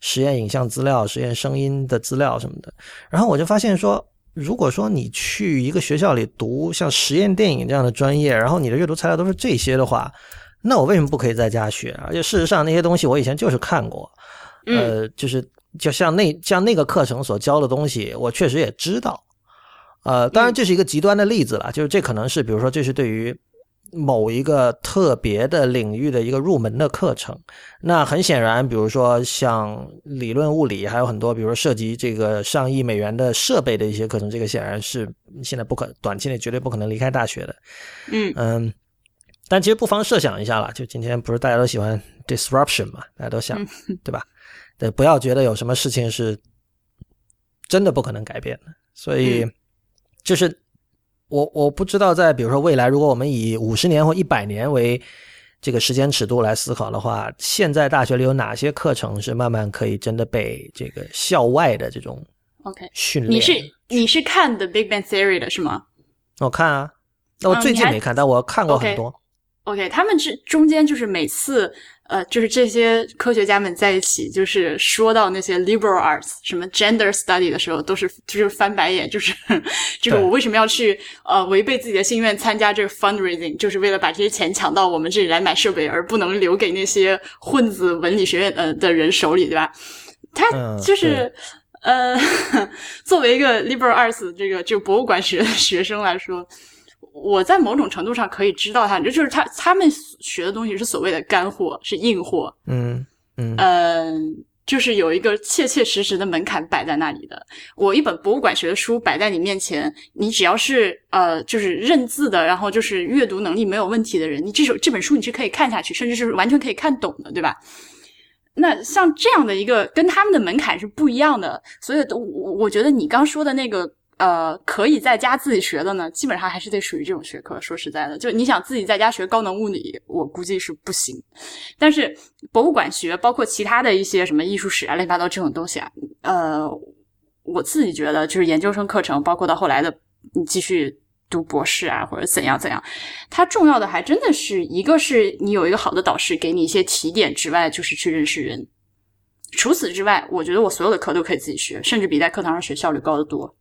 实验影像资料、实验声音的资料什么的。然后我就发现说，如果说你去一个学校里读像实验电影这样的专业，然后你的阅读材料都是这些的话。那我为什么不可以在家学？而且事实上，那些东西我以前就是看过，呃，就是就像那像那个课程所教的东西，我确实也知道。呃，当然这是一个极端的例子了，就是这可能是比如说这是对于某一个特别的领域的一个入门的课程。那很显然，比如说像理论物理，还有很多比如说涉及这个上亿美元的设备的一些课程，这个显然是现在不可短期内绝对不可能离开大学的。嗯嗯。但其实不妨设想一下了，就今天不是大家都喜欢 disruption 嘛？大家都想，对吧？对，不要觉得有什么事情是真的不可能改变的。所以，就是我我不知道，在比如说未来，如果我们以五十年或一百年为这个时间尺度来思考的话，现在大学里有哪些课程是慢慢可以真的被这个校外的这种 OK 训练？你是你是看 The Big Bang Theory 的是吗？我看啊，那我最近没看，但我看过很多。OK，他们这中间就是每次，呃，就是这些科学家们在一起，就是说到那些 liberal arts 什么 gender study 的时候，都是就是翻白眼，就是 就是我为什么要去呃违背自己的心愿参加这个 fundraising，就是为了把这些钱抢到我们这里来买设备，而不能留给那些混子文理学院呃的人手里，对吧？他就是呃，作为一个 liberal arts 这个就博物馆学的学生来说。我在某种程度上可以知道他，这就是他他们学的东西是所谓的干货，是硬货。嗯嗯嗯，就是有一个切切实实的门槛摆在那里的。我一本博物馆学的书摆在你面前，你只要是呃，就是认字的，然后就是阅读能力没有问题的人，你这首这本书你是可以看下去，甚至是完全可以看懂的，对吧？那像这样的一个跟他们的门槛是不一样的，所以我我觉得你刚说的那个。呃，可以在家自己学的呢，基本上还是得属于这种学科。说实在的，就你想自己在家学高能物理，我估计是不行。但是博物馆学，包括其他的一些什么艺术史啊、乱七八糟这种东西啊，呃，我自己觉得就是研究生课程，包括到后来的你继续读博士啊，或者怎样怎样，它重要的还真的是一个是你有一个好的导师给你一些提点之外，就是去认识人。除此之外，我觉得我所有的课都可以自己学，甚至比在课堂上学效率高得多。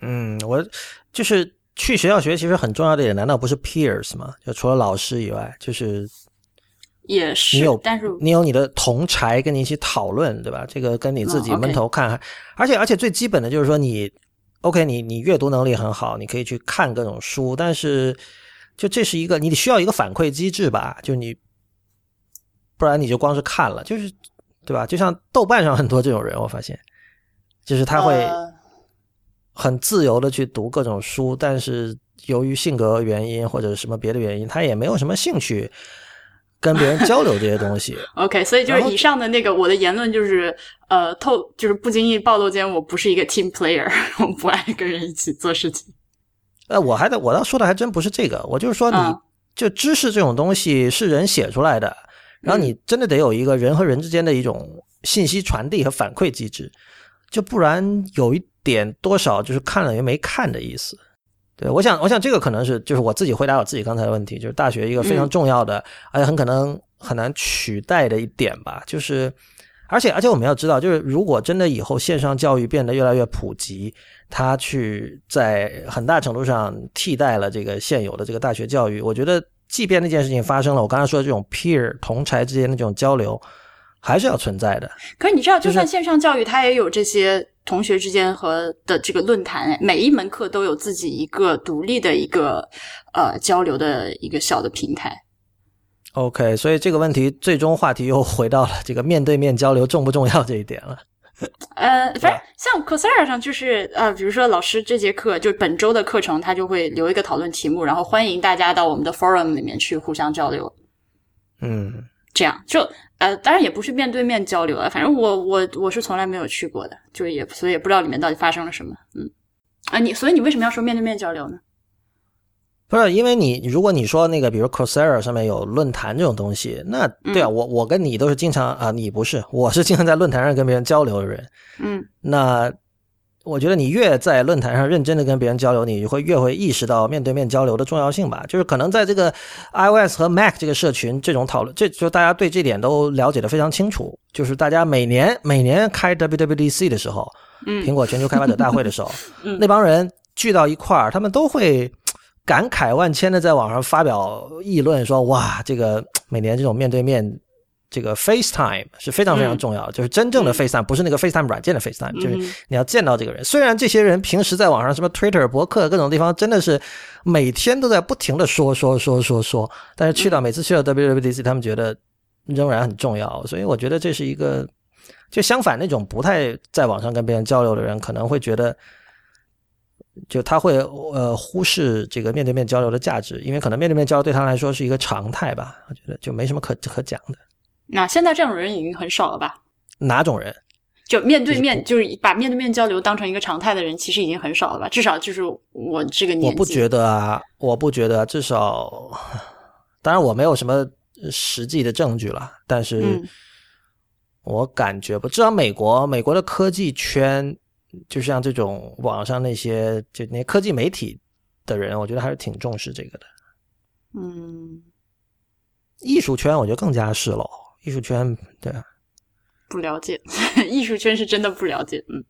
嗯，我就是去学校学其实很重要的一点，难道不是 peers 吗？就除了老师以外，就是也是，你有但是你有你的同柴跟你一起讨论，对吧？这个跟你自己闷头看，而且而且最基本的就是说你，OK，你你阅读能力很好，你可以去看各种书，但是就这是一个你需要一个反馈机制吧？就你不然你就光是看了，就是对吧？就像豆瓣上很多这种人，我发现就是他会呃很自由的去读各种书，但是由于性格原因或者什么别的原因，他也没有什么兴趣跟别人交流这些东西。OK，所以就是以上的那个我的言论就是呃透就是不经意暴露间我不是一个 team player，我不爱跟人一起做事情。呃，我还得我倒说的还真不是这个，我就是说你嗯就知识这种东西是人写出来的，然后你真的得有一个人和人之间的一种信息传递和反馈机制，就不然有一点多少就是看了也没看的意思。对，我想，我想这个可能是就是我自己回答我自己刚才的问题，就是大学一个非常重要的，而且很可能很难取代的一点吧，就是。而且而且我们要知道，就是如果真的以后线上教育变得越来越普及，它去在很大程度上替代了这个现有的这个大学教育，我觉得即便那件事情发生了，我刚才说的这种 peer 同才之间的这种交流，还是要存在的。可是你知道，就算线上教育，它也有这些同学之间和的这个论坛，哎每一门课都有自己一个独立的一个呃交流的一个小的平台。OK，所以这个问题最终话题又回到了这个面对面交流重不重要这一点了。呃，反正像 Coursera 上就是呃，比如说老师这节课就本周的课程，他就会留一个讨论题目，然后欢迎大家到我们的 forum 里面去互相交流。嗯，这样就呃，当然也不是面对面交流啊，反正我我我是从来没有去过的，就也所以也不知道里面到底发生了什么。嗯，啊，你所以你为什么要说面对面交流呢？不是，因为你如果你说那个，比如 Coursera 上面有论坛这种东西，那对啊，我我跟你都是经常啊，你不是，我是经常在论坛上跟别人交流的人。嗯那我觉得你越在论坛上认真的跟别人交流，你会越会意识到面对面交流的重要性吧。就是可能在这个 iOS 和 Mac 这个社群，这种讨论，这就大家对这点都了解的非常清楚。就是大家每年每年开 WWDC 的时候，嗯苹果全球开发者大会的时候，嗯那帮人聚到一块儿，他们都会感慨万千的在网上发表议论，说哇，这个每年这种面对面。这个 FaceTime 是非常非常嗯重要的，就是真正的嗯 FaceTime，不是那个 FaceTime 软件的 FaceTime，、就是嗯你要见到这个人。虽然这些人平时在网上什么 Twitter、博客各种地方真的是每天都在不停的说说说说说，但是去到每次去到 WWDC，他们觉得仍然很重要。所以我觉得这是一个，就相反那种不太在网上跟别人交流的人，可能会觉得。就他会呃忽视这个面对面交流的价值，因为可能面对面交流对他来说是一个常态吧，我觉得就没什么可可讲的。那现在这种人已经很少了吧？哪种人？就面对面，就就是把面对面交流当成一个常态的人，其实已经很少了吧？至少就是我这个年纪，我不觉得啊，我不觉得啊，至少，当然我没有什么实际的证据了，但是嗯我感觉不，至少美国美国的科技圈，就像这种网上那些就那些科技媒体的人，我觉得还是挺重视这个的。嗯，艺术圈我觉得更加是喽，艺术圈对啊不了解，艺术圈是真的不了解。嗯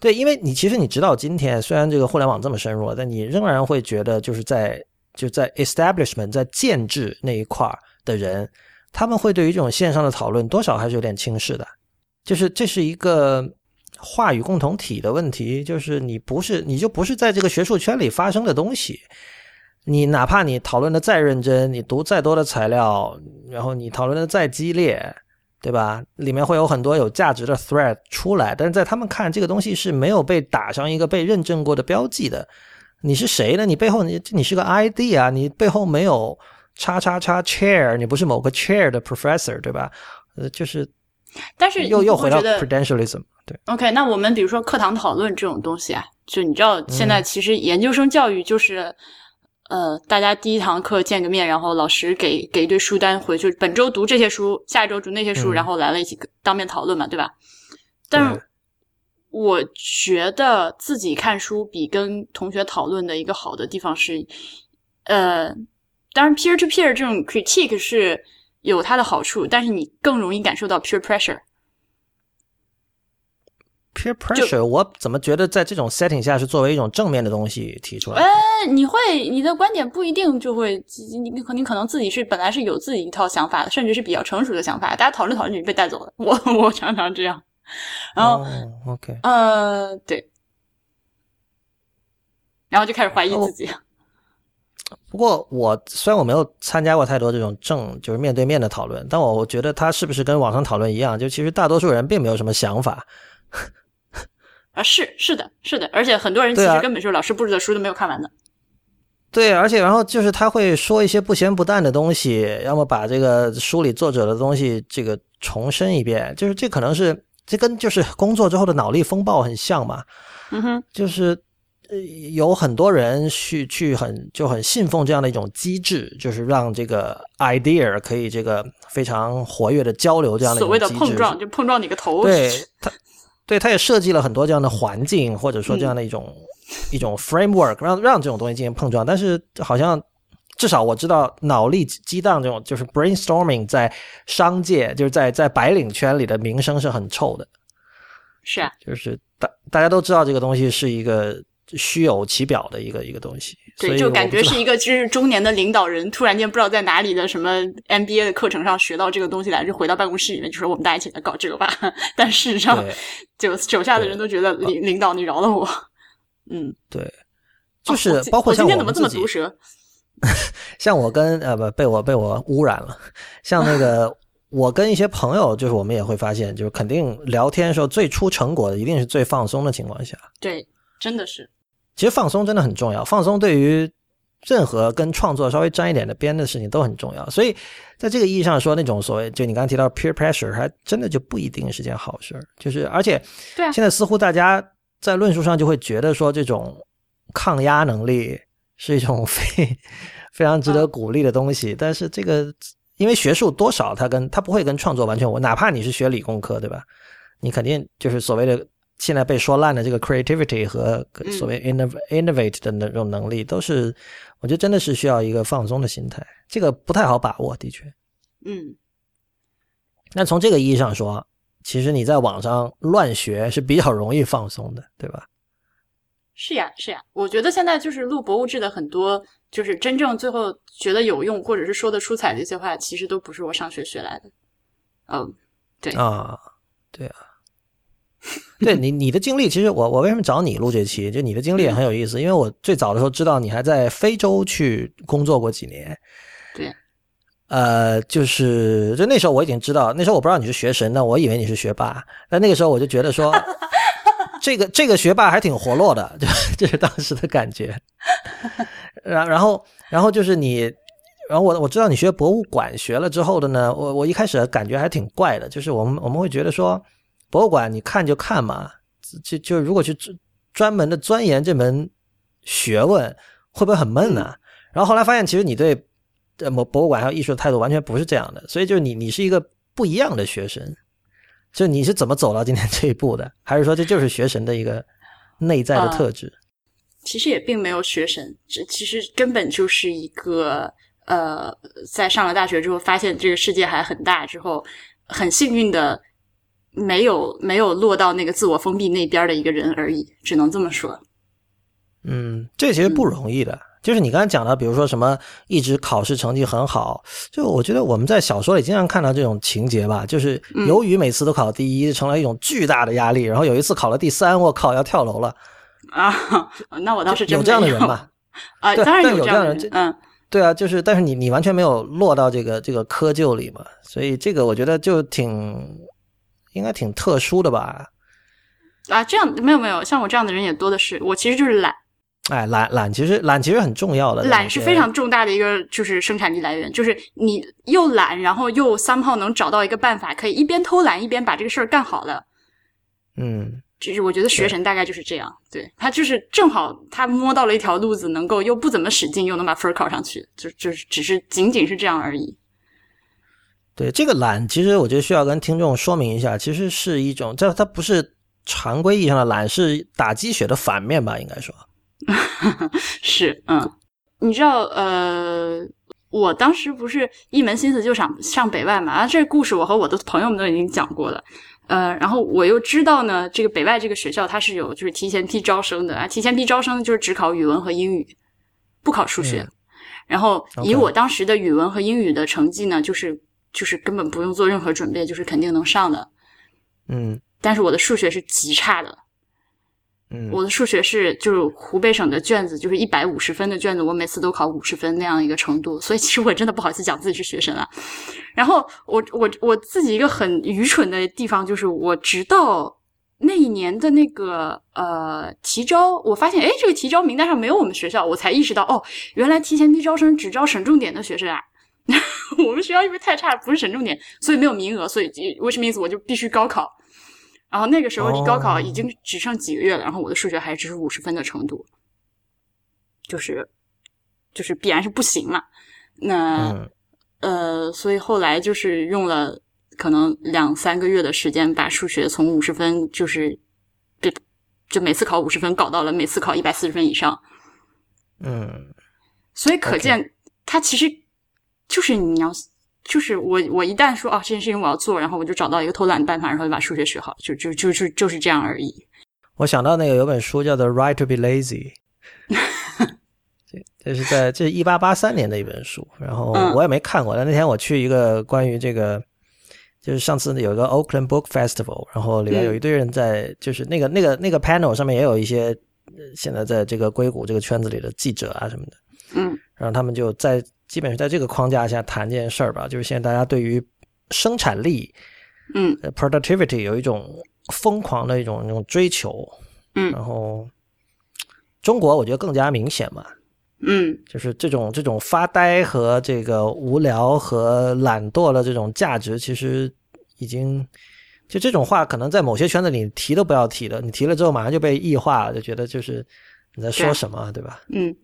对，因为你其实你直到今天，虽然这个互联网这么深入了，但你仍然会觉得就是在就在 establishment 在建制那一块儿的人，他们会对于这种线上的讨论多少还是有点轻视的，就是这是一个话语共同体的问题，就是你不是你就不是在这个学术圈里发生的东西。你哪怕你讨论的再认真，你读再多的材料，然后你讨论的再激烈，对吧？里面会有很多有价值的 thread 出来，但是在他们看，这个东西是没有被打上一个被认证过的标记的。你是谁呢？你背后你你是个 ID 啊，你背后没有叉叉叉 chair，你不是某个 chair 的 professor，对吧？呃，就是但是又又回到你不会觉得 credentialism，对，OK，那我们比如说课堂讨论这种东西啊，就你知道现嗯在其实研究生教育就是，呃，大家第一堂课见个面，然后老师给给一堆书单回去，本周读这些书，下一周读那些书，嗯然后来了一起当面讨论嘛，对吧？但是我觉得自己看书比跟同学讨论的一个好的地方是，呃，当然 peer to peer 这种 critique 是有它的好处，但是你更容易感受到 peer pressure。Peer pressure，我怎么觉得在这种 setting 下是作为一种正面的东西提出来？呃，你会你的观点不一定就会，你你可你可能自己是本来是有自己一套想法的，甚至是比较成熟的想法，大家讨论讨论就被带走了。我我常常这样，然后、哦、OK，呃对，然后就开始怀疑自己。不过我虽然我没有参加过太多这种正就是面对面的讨论，但我我觉得他是不是跟网上讨论一样，就其实大多数人并没有什么想法。啊，是是的，是的，而且很多人其实根本就是老师布置的书都没有看完的。对，而且然后就是他会说一些不咸不淡的东西，要么把这个书里作者的东西这个重申一遍，就是这可能是这跟就是工作之后的脑力风暴很像嘛，嗯哼，就是呃有很多人去去很就很信奉这样的一种机制，就是让这个 idea 可以这个非常活跃的交流这样的一所谓的碰撞就碰撞你个头。对他，对他也设计了很多这样的环境，或者说这样的一种、一种 framework，让让这种东西进行碰撞。但是好像至少我知道，脑力激荡这种就是 brainstorming 在商界，就是在在白领圈里的名声是很臭的。是啊，就是大大家都知道这个东西是一个虚有其表的一个一个东西，所对，就感觉是一个就是中年的领导人，突然间不知道在哪里的什么 MBA 的课程上学到这个东西来，就回到办公室里面就说我们大家一起来搞这个吧。但事实上，就手下的人都觉得领领导你饶了我。嗯，对，哦就是包括像我今天怎么这么毒舌？像我跟呃不被我被我污染了，像那个 我跟一些朋友，就是我们也会发现，就是肯定聊天的时候最出成果的，一定是最放松的情况下。对，真的是。其实放松真的很重要，放松对于任何跟创作稍微沾一点的边的事情都很重要。所以在这个意义上说，那种所谓就你刚刚提到 peer pressure，还真的就不一定是件好事儿。就是而且现在似乎大家在论述上就会觉得说，这种抗压能力是一种非 非常值得鼓励的东西。但是这个因为学术多少它跟它不会跟创作完全无，哪怕你是学理工科，对吧？你肯定就是所谓的现在被说烂的这个 creativity 和所谓 innov innovate 的那种能力，都是我觉得真的是需要一个放松的心态，这个不太好把握，的确。嗯，那从这个意义上说，其实你在网上乱学是比较容易放松的，对吧？是呀，是呀。我觉得现在就是录博物志的很多，就是真正最后觉得有用或者是说的出彩的一些话，其实都不是我上学学来的。嗯，对啊，对啊，对你你的经历，其实我我为什么找你录这期？就你的经历也很有意思，因为我最早的时候知道你还在非洲去工作过几年。对，呃，就是就那时候我已经知道，那时候我不知道你是学神的，我以为你是学霸。但那个时候我就觉得说，这个这个学霸还挺活络的，就这是当时的感觉。然然后然后就是你，然后我我知道你学博物馆学了之后的呢，我我一开始感觉还挺怪的，就是我们我们会觉得说，博物馆你看就看嘛，就就如果去专专门的钻研这门学问，会不会很闷呢、然后后来发现，其实你对呃博博物馆还有艺术的态度完全不是这样的，所以就是你你是一个不一样的学生，就你是怎么走到今天这一步的？还是说这就是学神的一个内在的特质？其实也并没有学神，这其实根本就是一个呃，在上了大学之后，发现这个世界还很大之后，很幸运的没有没有落到那个自我封闭那边的一个人而已，只能这么说。嗯，这其实不容易的。就是你刚才讲的，比如说什么一直考试成绩很好，就我觉得我们在小说里经常看到这种情节吧，就是由于每次都考第一，成了一种巨大的压力，然后有一次考了第三，我靠，要跳楼了。啊，那我倒是真有这样的人吧？啊，当然有这样的这样的人嗯，对啊，就是但是你你完全没有落到这个这个窠臼里嘛，所以这个我觉得就挺应该挺特殊的吧。啊，这样没有没有，像我这样的人也多的是。我其实就是懒，哎，懒懒其实懒其实很重要的，懒是非常重大的一个就是生产力来源，就是你又懒，然后又 somehow 能找到一个办法，可以一边偷懒一边把这个事儿干好了。嗯。就是我觉得学神大概就是这样，对他就是正好他摸到了一条路子，能够又不怎么使劲，又能把分儿考上去，就就是只是仅仅是这样而已。对这个懒，其实我觉得需要跟听众说明一下，其实是一种，这它不是常规意义上的懒，是打鸡血的反面吧？应该说，是，嗯，你知道，呃，我当时不是一门心思就想上北外嘛，啊，这个故事我和我的朋友们都已经讲过了。呃，然后我又知道呢，这个北外这个学校它是有就是提前批招生的啊，提前批招生就是只考语文和英语，不考数学。然后以我当时的语文和英语的成绩呢，就是就是根本不用做任何准备，就是肯定能上的。嗯，但是我的数学是极差的。嗯，我的数学是就是湖北省的卷子，就是一百五十分的卷子，我每次都考五十分那样一个程度。所以其实我真的不好意思讲自己是学生啊。然后我我我自己一个很愚蠢的地方就是，我直到那一年的那个呃提招，我发现哎这个提招名单上没有我们学校，我才意识到哦，原来提前批招生只招省重点的学生啊。我们学校因为太差，不是省重点，所以没有名额，所以 which means 我就必须高考。然后那个时候离高考已经只剩几个月了，然后我的数学还只是五十分的程度，就是就是必然是不行嘛。那呃，所以后来就是用了可能两三个月的时间，把数学从五十分就是就就每次考五十分搞到了每次考一百四十分以上。嗯，所以可见它其实就是你要。就是我，我一旦说啊这件事情我要做，然后我就找到一个偷懒的办法，然后就把数学学好，就就就就就是这样而已。我想到那个有本书叫做《Right to Be Lazy》，这这是在这是一八八三年的一本书，然后我也没看过。但那天我去一个关于这个，就是上次有一个 Oakland Book Festival，然后里面有一堆人在，就是那个那个那个 panel 上面也有一些现在在这个硅谷这个圈子里的记者啊什么的，嗯，然后他们就在。基本是在这个框架下谈这件事儿吧，就是现在大家对于生产力，嗯，productivity 有一种疯狂的一种那种追求，嗯，然后中国我觉得更加明显嘛，嗯，就是这种这种发呆和这个无聊和懒惰的这种价值，其实已经就这种话可能在某些圈子里提都不要提的，你提了之后马上就被异化了，就觉得就是你在说什么，对吧？嗯。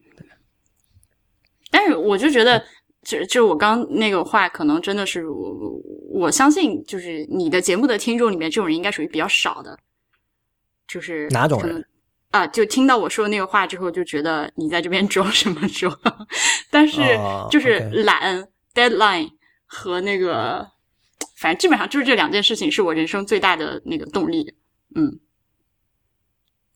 但是我就觉得，就就我刚那个话，可能真的是我我相信，就是你的节目的听众里面，这种人应该属于比较少的。就是哪种人啊？就听到我说那个话之后，就觉得你在这边装什么装？但是就是懒、deadline 和那个，反正基本上就是这两件事情，是我人生最大的那个动力。嗯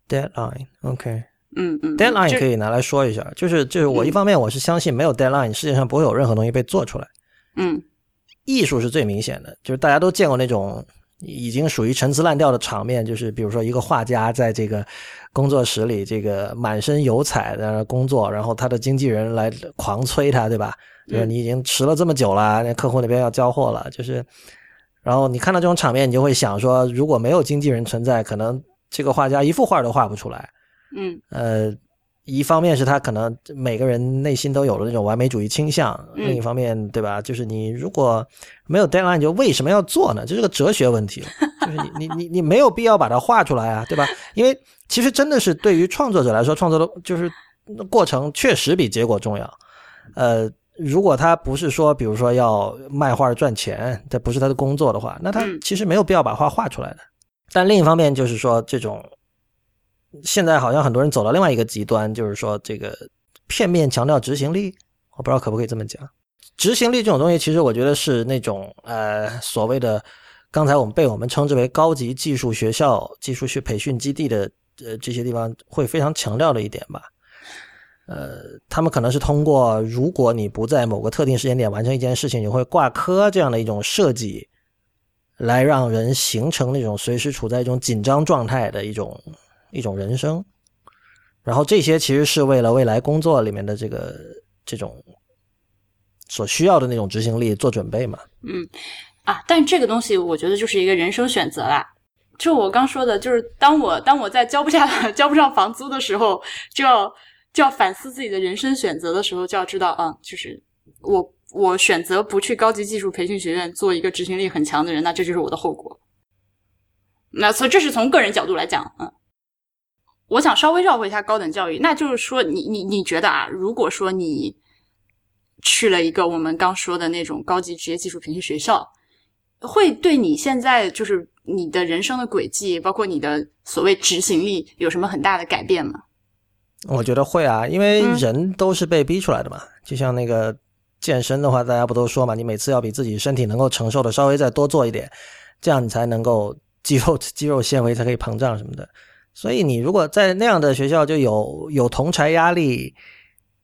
，deadline，OK。嗯嗯，deadline 可以拿来说一下，就是就是我一方面我是相信没有 deadline 世界上不会有任何东西被做出来。嗯，艺术是最明显的，就是大家都见过那种已经属于陈词滥调的场面，就是比如说一个画家在这个工作室里这个满身油彩在那工作，然后他的经纪人来狂催他，对吧？就是你已经迟了这么久了，那客户那边要交货了，就是，然后你看到这种场面，你就会想说，如果没有经纪人存在，可能这个画家一幅画都画不出来。嗯，呃，一方面是他可能每个人内心都有了那种完美主义倾向，另一方面，对吧？就是你如果没有 deadline，就为什么要做呢？这是个哲学问题，就是你你你你没有必要把它画出来啊，对吧？因为其实真的是对于创作者来说，创作的就是过程确实比结果重要。呃，如果他不是说，比如说要卖画赚钱，这不是他的工作的话，那他其实没有必要把画画出来的。但另一方面就是说这种。现在好像很多人走到另外一个极端，就是说这个片面强调执行力，我不知道可不可以这么讲。执行力这种东西，其实我觉得是那种呃所谓的刚才我们被我们称之为高级技术学校、技术学培训基地的呃这些地方会非常强调的一点吧。呃，他们可能是通过如果你不在某个特定时间点完成一件事情，你会挂科这样的一种设计，来让人形成那种随时处在一种紧张状态的一种。一种人生，然后这些其实是为了未来工作里面的这个这种所需要的那种执行力做准备嘛。嗯啊，但这个东西我觉得就是一个人生选择啦。就我刚说的，就是当我当我在交不下 交不上房租的时候，就要就要反思自己的人生选择的时候，就要知道啊，就是我我选择不去高级技术培训学院做一个执行力很强的人，那这就是我的后果。那所以这是从个人角度来讲，嗯。我想稍微绕回一下高等教育，那就是说，你你你觉得啊，如果说你去了一个我们刚说的那种高级职业技术培训学校，会对你现在就是你的人生的轨迹，包括你的所谓执行力，有什么很大的改变吗？我觉得会啊，因为人都是被逼出来的嘛。就像那个健身的话，大家不都说嘛，你每次要比自己身体能够承受的稍微再多做一点，这样你才能够。肌肉 肌肉纤维才可以膨胀什么的。所以你如果在那样的学校就有有同柴压力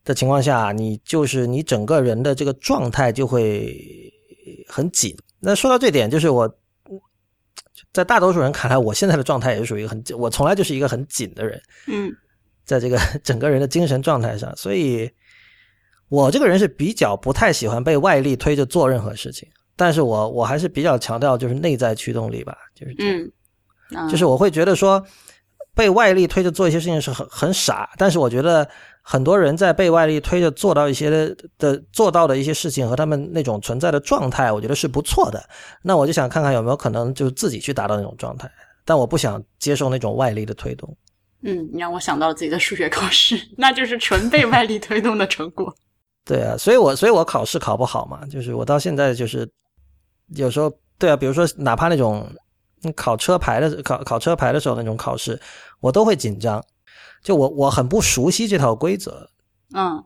的情况下，你就是你整个人的这个状态就会很紧。那说到这点，就是我在大多数人看来，我现在的状态也是属于很，我从来就是一个很紧的人。嗯在这个 整个人的精神状态上，所以我这个人是比较不太喜欢被外力推着做任何事情，但是我我还是比较强调就是内在驱动力吧，就是这样嗯，啊就是我会觉得说被外力推着做一些事情是很很傻，但是我觉得很多人在被外力推着做到一些的的做到的一些事情和他们那种存在的状态，我觉得是不错的。那我就想看看有没有可能就是自己去达到那种状态，但我不想接受那种外力的推动。嗯，你让我想到了自己的数学考试，那就是纯被外力推动的成果。对啊，所以我所以我考试考不好嘛，就是我到现在就是有时候对啊，比如说哪怕那种嗯考车牌的考考车牌的时候那种考试，我都会紧张，就我我很不熟悉这套规则。嗯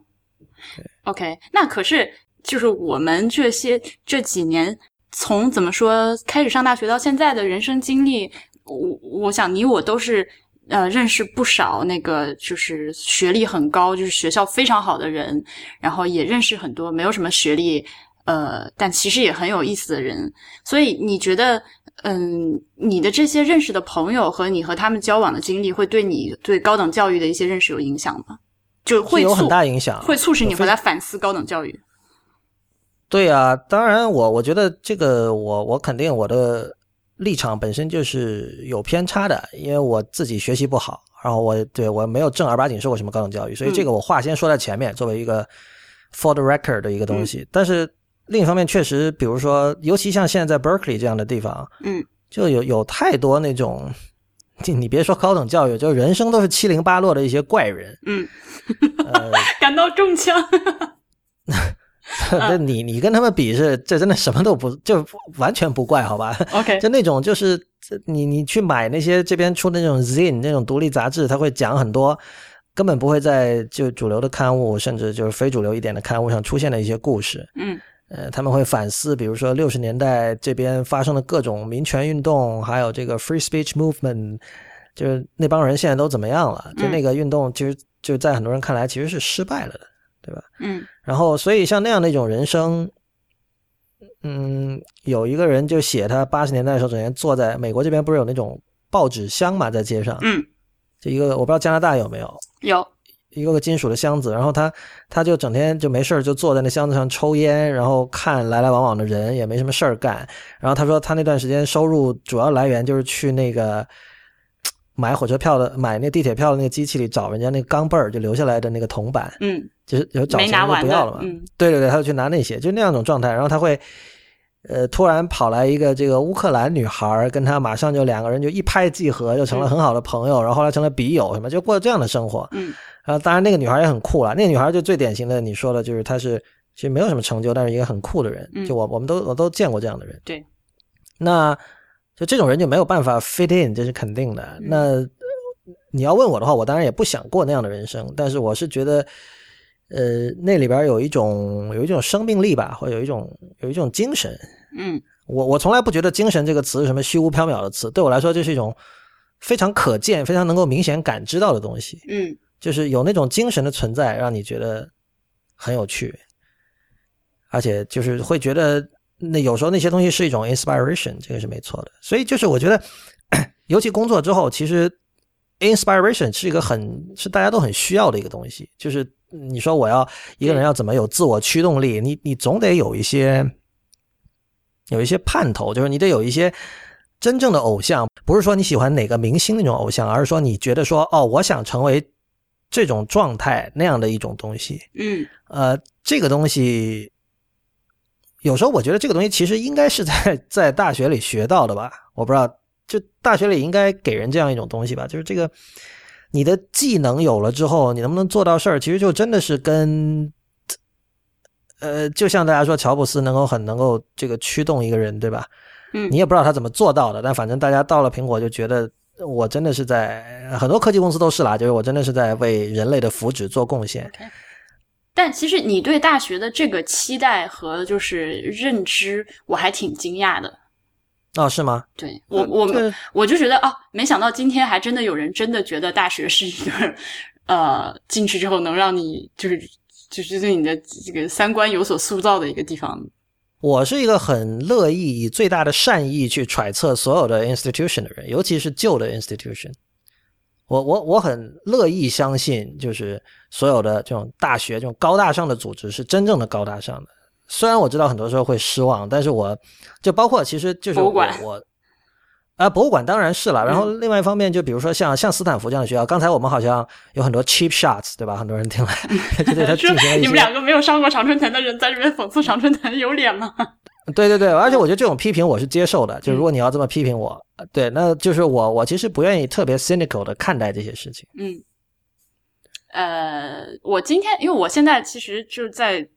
，OK，那可是就是我们这些这几年从怎么说开始上大学到现在的人生经历，我我想你我都是呃认识不少那个就是学历很高，就是学校非常好的人，然后也认识很多没有什么学历。呃，但其实也很有意思的人，所以你觉得，嗯，你的这些认识的朋友和你和他们交往的经历，会对你对高等教育的一些认识有影响吗？就会有很大影响，会促使你回来反思高等教育。对啊，当然我我觉得这个我我肯定我的立场本身就是有偏差的，因为我自己学习不好，然后我对我没有正儿八经受过什么高等教育，所以这个我话先说在前面，作为一个 for the record 的一个东西。但是另一方面，确实，比如说，尤其像现在在 Berkeley 这样的地方，嗯，就有有太多那种，你你别说高等教育，就人生都是七零八落的一些怪人，嗯，呃，感到中枪。那你你跟他们比是，这真的什么都不，就完全不怪，好吧？OK，就那种就是你你去买那些这边出的那种 zine 那种独立杂志，他会讲很多根本不会在就主流的刊物，甚至就是非主流一点的刊物上出现的一些故事。嗯呃，他们会反思，比如说六十年代这边发生的各种民权运动，还有这个 free speech movement，就是那帮人现在都怎么样了？就嗯那个运动，其实就在很多人看来其实是失败了的，对吧？嗯然后，所以像那样的一种人生，嗯，有一个人就写他八十年代的时候，整天坐在美国这边，不是有那种报纸箱嘛，在街上，嗯，就一个我不知道加拿大有没有有一个个金属的箱子，然后他他就整天就没事儿就坐在那箱子上抽烟，然后看来来往往的人，也没什么事儿干。然后他说他那段时间收入主要来源就是去那个。买火车票的，买那地铁票的那个机器里找人家那个钢镚儿，就留下来的那个铜板，嗯就是有找钱就不要了嘛。嗯对对对，他就去拿那些，就那样一种状态。然后他会，呃，突然跑来一个这个乌克兰女孩儿，跟他马上就两个人就一拍即合，就成了很好的朋友，然后后来成了笔友，什么就过这样的生活。嗯然后当然那个女孩也很酷了，那个女孩就最典型的你说的就是她是其实没有什么成就，但是一个很酷的人。嗯就我我们都我都见过这样的人。对，那就这种人就没有办法 fit in，这是肯定的。嗯那你要问我的话，我当然也不想过那样的人生，但是我是觉得，呃，那里边有一种有一种生命力吧，或者有一种有一种精神。嗯我我从来不觉得“精神”这个词是什么虚无缥缈的词，对我来说，这是一种非常可见、非常能够明显感知到的东西。嗯就是有那种精神的存在，让你觉得很有趣，而且就是会觉得那有时候那些东西是一种 inspiration，这个是没错的。所以就是我觉得，尤其工作之后，其实 inspiration 是一个很是大家都很需要的一个东西。就是你说我要一个人要怎么有自我驱动力，你你总得有一些有一些盼头，就是你得有一些。真正的偶像不是说你喜欢哪个明星那种偶像，而是说你觉得说哦，我想成为这种状态那样的一种东西。嗯呃，这个东西有时候我觉得这个东西其实应该是在 在大学里学到的吧？我不知道，就大学里应该给人这样一种东西吧？就是这个你的技能有了之后，你能不能做到事儿，其实就真的是跟。呃，就像大家说，乔布斯能够很能够这个驱动一个人，对吧？嗯你也不知道他怎么做到的，但反正大家到了苹果就觉得我真的是在很多科技公司都是啦，就是我真的是在为人类的福祉做贡献。但其实你对大学的这个期待和就是认知，我还挺惊讶的。哦，是吗？对我我这我就觉得啊，没想到今天还真的有人真的觉得大学是一个呃进去之后能让你就是就是对你的这个三观有所塑造的一个地方。我是一个很乐意以最大的善意去揣测所有的 institution 的人，尤其是旧的 institution。我我我很乐意相信，就是所有的这种大学、这种高大上的组织是真正的高大上的。虽然我知道很多时候会失望，但是我就包括其实就是我我啊、博物馆当然是了。然后另外一方面，就比如说像像斯坦福这样的学校，刚才我们好像有很多 cheap shots，对吧？很多人听来 就对他进说行了一些你们两个没有上过常春藤的人在这边讽刺常春藤，有脸吗？对对对，而且我觉得这种批评我是接受的，就是如果你要这么批评我，呃对，那就是我我其实不愿意特别 cynical 的看待这些事情。嗯，呃，我今天因为我现在其实就在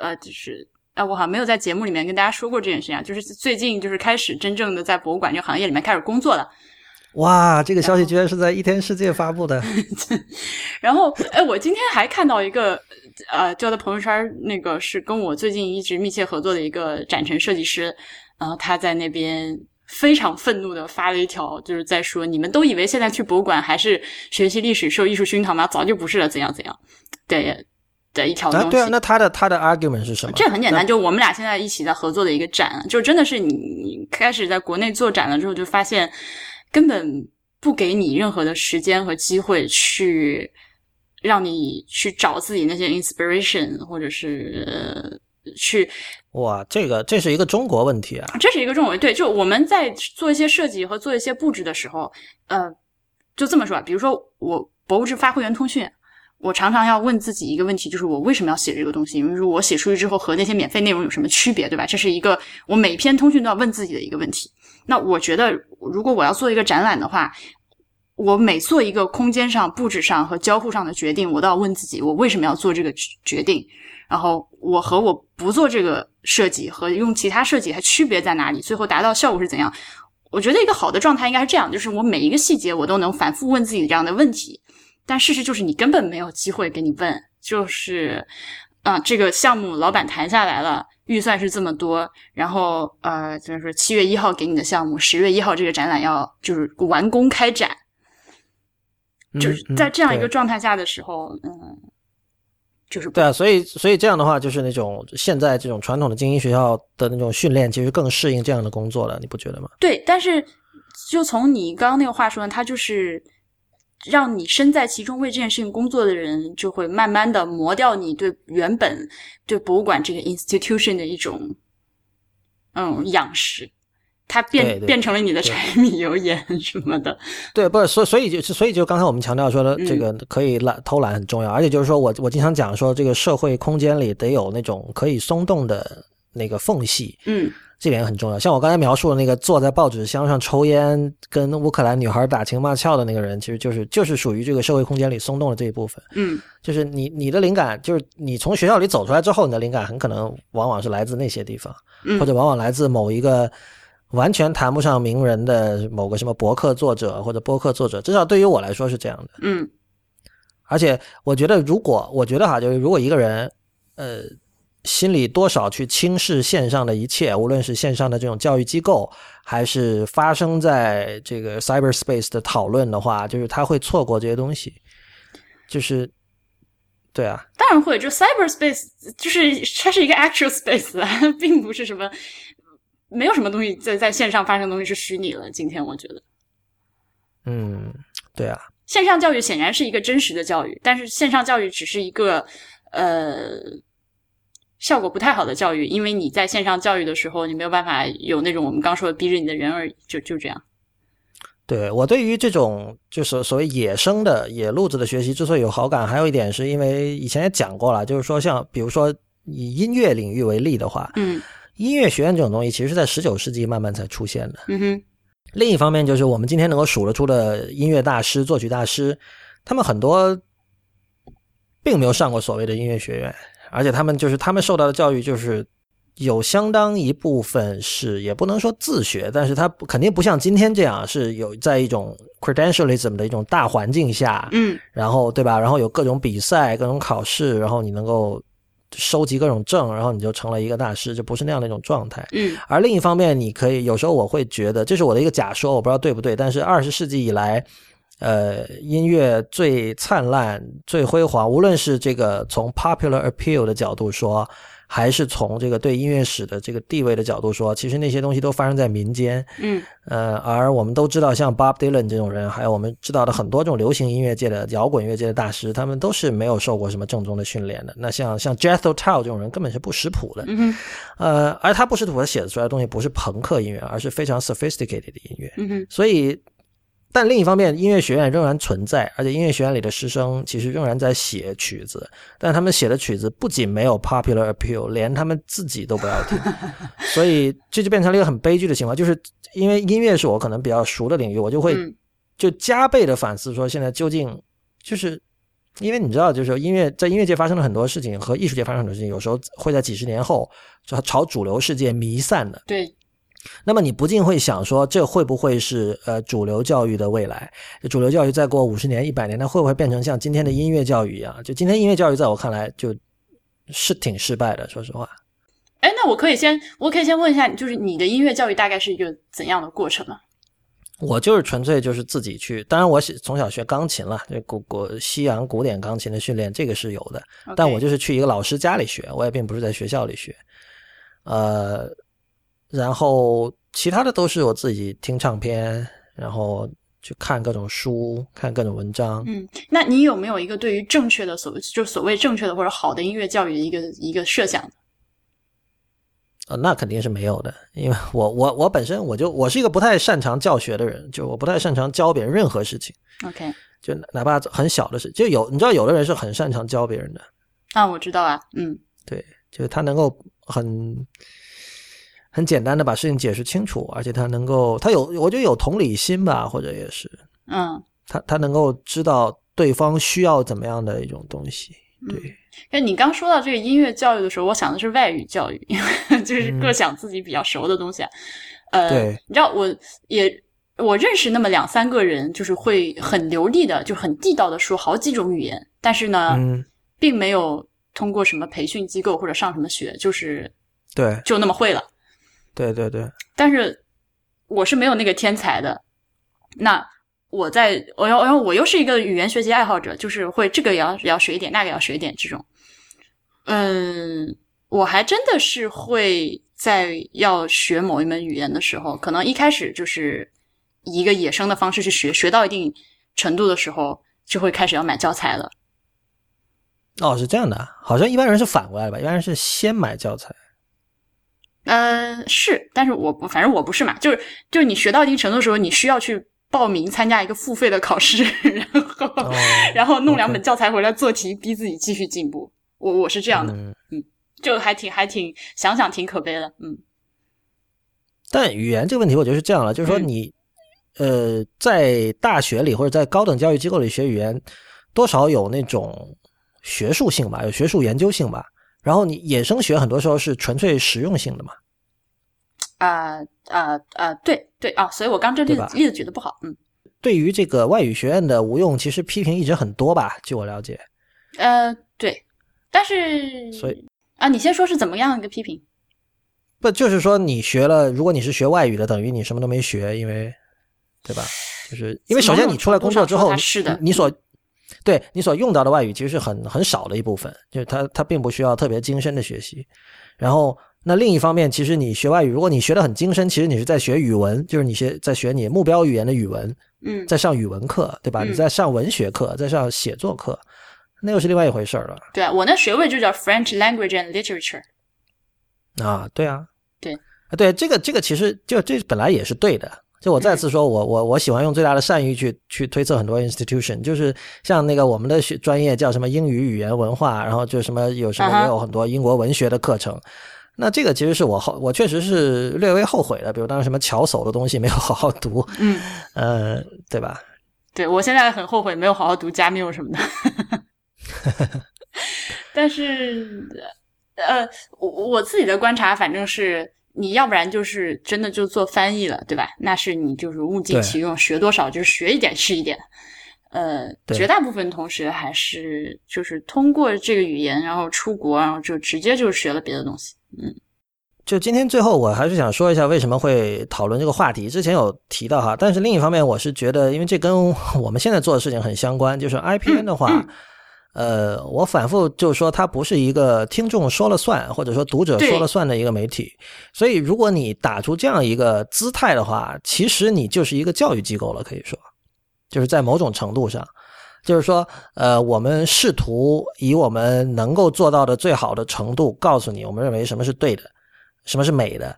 呃，就是啊，我好像没有在节目里面跟大家说过这件事情啊，就是最近就是开始真正的在博物馆这个行业里面开始工作了。哇，这个消息居然是在一天世界发布的，然后，哎，我今天还看到一个，呃，就在朋友圈，那个是跟我最近一直密切合作的一个展陈设计师，然后他在那边非常愤怒的发了一条，就是在说，你们都以为现在去博物馆还是学习历史、受艺术熏陶吗？早就不是了，怎样怎样，对的一条东啊，西。对啊，那他的他的 argument 是什么？这很简单，就我们俩现在一起在合作的一个展，就真的是你你开始在国内做展了之后，就发现根本不给你任何的时间和机会去让你去找自己那些 inspiration，或者是、呃去，哇，这个这是一个中国问题啊。这是一个中国。对，就我们在做一些设计和做一些布置的时候，呃，就这么说吧，比如说我博物志发会员通讯。我常常要问自己一个问题，就是我为什么要写这个东西？因为说我写出去之后和那些免费内容有什么区别，对吧？这是一个我每篇通讯都要问自己的一个问题。那我觉得，如果我要做一个展览的话，我每做一个空间上、布置上和交互上的决定，我都要问自己，我为什么要做这个决定？然后我和我不做这个设计和用其他设计它区别在哪里？最后达到效果是怎样？我觉得一个好的状态应该是这样，就是我每一个细节我都能反复问自己这样的问题。但事实就是你根本没有机会给你问，就是，啊、这个项目老板谈下来了，预算是这么多，然后呃，就是说七月一号给你的项目，十月一号这个展览要就是完工开展，就是嗯在这样一个状态下的时候，嗯，就是对啊，所以所以这样的话，就是那种现在这种传统的精英学校的那种训练，其实更适应这样的工作了，你不觉得吗？对，但是就从你刚刚那个话说呢，它就是让你身在其中为这件事情工作的人，就会慢慢的磨掉你对原本对博物馆这个 institution 的一种嗯仰视，它变变成了你的柴米油盐什么的。对，不是，所所以就所以就刚才我们强调说的，嗯。这个可以懒偷懒很重要，而且就是说我我经常讲说，这个社会空间里得有那种可以松动的那个缝隙，嗯这点很重要。像我刚才描述的那个坐在报纸箱上抽烟，跟乌克兰女孩打情骂俏的那个人，其实就是就是属于这个社会空间里松动的这一部分。嗯就是你你的灵感，就是你从学校里走出来之后，你的灵感很可能往往是来自那些地方，嗯或者往往来自某一个完全谈不上名人的某个什么博客作者或者播客作者，至少对于我来说是这样的。嗯而且我觉得，如果我觉得哈，就是如果一个人，呃，心里多少去轻视线上的一切，无论是线上的这种教育机构，还是发生在这个 cyberspace 的讨论的话，就是他会错过这些东西。就是，对啊，当然会，就 cyberspace 就是它是一个 actual space，啊 并不是什么没有什么东西在在线上发生的东西是虚拟了。今天我觉得。嗯，对啊，线上教育显然是一个真实的教育，但是线上教育只是一个呃效果不太好的教育，因为你在线上教育的时候，你没有办法有那种我们刚说的逼着你的人而已，就就这样。对我对于这种就是所谓野生的野路子的学习之所以有好感，还有一点是因为以前也讲过了，就是说像比如说以音乐领域为例的话，嗯音乐学院这种东西其实是在十九世纪慢慢才出现的。嗯哼另一方面，就是我们今天能够数得出的音乐大师、作曲大师，他们很多并没有上过所谓的音乐学院，而且他们就是他们受到的教育就是有相当一部分是也不能说自学，但是他肯定不像今天这样是有在一种 credentialism 的一种大环境下，嗯然后对吧？然后有各种比赛、各种考试，然后你能够收集各种证，然后你就成了一个大师，就不是那样的一种状态。嗯而另一方面，你可以有时候我会觉得，这是我的一个假说，我不知道对不对。但是二十世纪以来，呃，音乐最灿烂、最辉煌，无论是这个从 popular appeal 的角度说，还是从这个对音乐史的这个地位的角度说，其实那些东西都发生在民间。嗯呃，而我们都知道，像 Bob Dylan 这种人，还有我们知道的很多这种流行音乐界的、摇滚乐界的大师，他们都是没有受过什么正宗的训练的。那像像 Jethro Tull 这种人，根本是不识谱的。嗯哼呃，而他不识谱，他写出来的东西不是朋克音乐，而是非常 sophisticated 的音乐。嗯哼所以，但另一方面，音乐学院仍然存在，而且音乐学院里的师生其实仍然在写曲子，但他们写的曲子不仅没有 popular appeal，连他们自己都不要听，所以这就变成了一个很悲剧的情况。就是因为音乐是我可能比较熟的领域，我就会就加倍的反思说，现在究竟就是。因为你知道，就是音乐在音乐界发生了很多事情，和艺术界发生很多事情，有时候会在几十年后朝朝主流世界弥散的。对那么你不禁会想说，这会不会是呃主流教育的未来？主流教育再过五十年、一百年，它会不会变成像今天的音乐教育一样？就今天音乐教育在我看来就是挺失败的，说实话。哎，那我可以先，我可以先问一下，就是你的音乐教育大概是一个怎样的过程呢？我就是纯粹就是自己去，当然我从小学钢琴了，这古古西洋古典钢琴的训练，这个是有的。但我就是去一个老师家里学，我也并不是在学校里学。呃，然后其他的都是我自己听唱片，然后去看各种书，看各种文章。嗯，那你有没有一个对于正确的所谓就所谓正确的或者好的音乐教育的一个一个设想？呃，那肯定是没有的，因为我我我本身我就我是一个不太擅长教学的人，就我不太擅长教别人任何事情，OK，就哪怕很小的事，就有你知道有的人是很擅长教别人的，啊，我知道啊，嗯对，就是他能够很很简单的把事情解释清楚，而且他能够他有我觉得有同理心吧，或者也是嗯。他他能够知道对方需要怎么样的一种东西，对。那你刚说到这个音乐教育的时候，我想的是外语教育，就是各想自己比较熟的东西啊。呃，对你知道，我也我认识那么两三个人，就是会很流利的，就很地道的说好几种语言，但是呢，嗯，并没有通过什么培训机构或者上什么学，就是对就那么会了。对对对，但是我是没有那个天才的。那我在我要，然后我又是一个语言学习爱好者，就是会这个也要也要学一点，那个也要学一点这种。嗯，我还真的是会在要学某一门语言的时候，可能一开始就是以一个野生的方式去学，学到一定程度的时候，就会开始要买教材了。哦，是这样的啊，好像一般人是反过来吧，一般人是先买教材。呃，是，但是我不，反正我不是嘛，就是就是你学到一定程度的时候，你需要去报名参加一个付费的考试，然后、哦然后弄两本教材回来做题，逼自己继续进步。我我是这样的，嗯，就还挺还挺想想挺可悲的，嗯但语言这个问题，我觉得是这样了，就是说嗯你，呃，在大学里或者在高等教育机构里学语言，多少有那种学术性吧，有学术研究性吧。然后你野生学很多时候是纯粹实用性的嘛。啊啊啊，对对啊，所以我刚这例子例子举的不好，嗯对于这个外语学院的无用，其实批评一直很多吧，据我了解。呃对，但是所以啊，你先说是怎么样一个批评？不就是说你学了，如果你是学外语的，等于你什么都没学，因为，对吧？就是因为首先你出来工作之后，是的你你所对你所用到的外语其实是很很少的一部分，就是它它并不需要特别精深的学习。然后那另一方面，其实你学外语，如果你学的很精深，其实你是在学语文，就是你学在学你目标语言的语文，嗯在上语文课，对吧？嗯你在上文学课，在上写作课，那又是另外一回事儿了对啊，我那学位就叫 French Language and Literature。啊！对啊，对啊，对这个这个其实就这本来也是对的。就我再次说，我我我喜欢用最大的善意去去推测很多 institution，就是像那个我们的学专业叫什么英语语言文化，然后就什么有什么也有很多英国文学的课程。那这个其实是我后我确实是略微后悔的，比如当时什么巧手的东西没有好好读，嗯，呃，对吧？对我现在很后悔没有好好读加缪什么的。但是，呃，我我自己的观察，反正是你要不然就是真的就做翻译了，对吧？那是你就是物尽其用，学多少就是学一点是一点。呃，绝大部分同学还是就是通过这个语言，然后出国，然后就直接就学了别的东西。嗯就今天最后，我还是想说一下为什么会讨论这个话题。之前有提到哈，但是另一方面，我是觉得，因为这跟我们现在做的事情很相关。就是 IPN 的话，呃，我反复就是说它不是一个听众说了算，或者说读者说了算的一个媒体。所以，如果你打出这样一个姿态的话，其实你就是一个教育机构了，可以说，就是在某种程度上。就是说，呃，我们试图以我们能够做到的最好的程度，告诉你，我们认为什么是对的，什么是美的，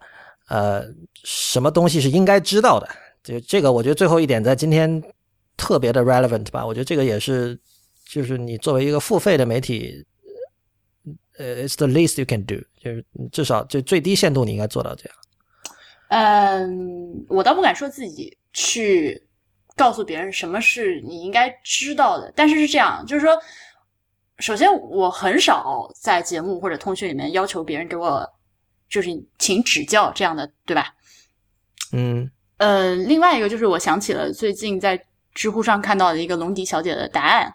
呃，什么东西是应该知道的。就这个，我觉得最后一点在今天特别的 relevant 吧。我觉得这个也是，就是你作为一个付费的媒体，呃，it's the least you can do，就是至少就最低限度你应该做到这样。嗯，我倒不敢说自己去告诉别人什么是你应该知道的，但是是这样，就是说，首先我很少在节目或者通讯里面要求别人给我就是请指教这样的，对吧？嗯呃，另外一个就是我想起了最近在知乎上看到的一个龙迪小姐的答案，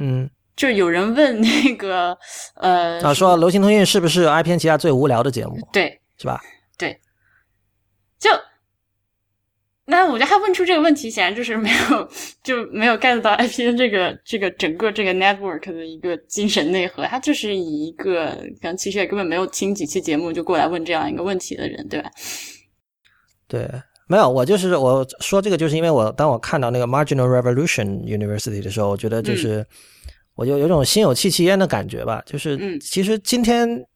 嗯，就有人问那个呃啊，说流行通讯是不是 IPN 旗下最无聊的节目，对，是吧？对就，那我觉得他问出这个问题，显然就是没有 就没有 get 到 IPN 这个这个整个这个 network 的一个精神内核。他就是以一个可能其实也根本没有听几期节目就过来问这样一个问题的人，对吧？对，没有，我就是我说这个，就是因为我当我看到那个 Marginal Revolution University 的时候，我觉得就是、我就有种心有戚戚焉的感觉吧。就是嗯其实今天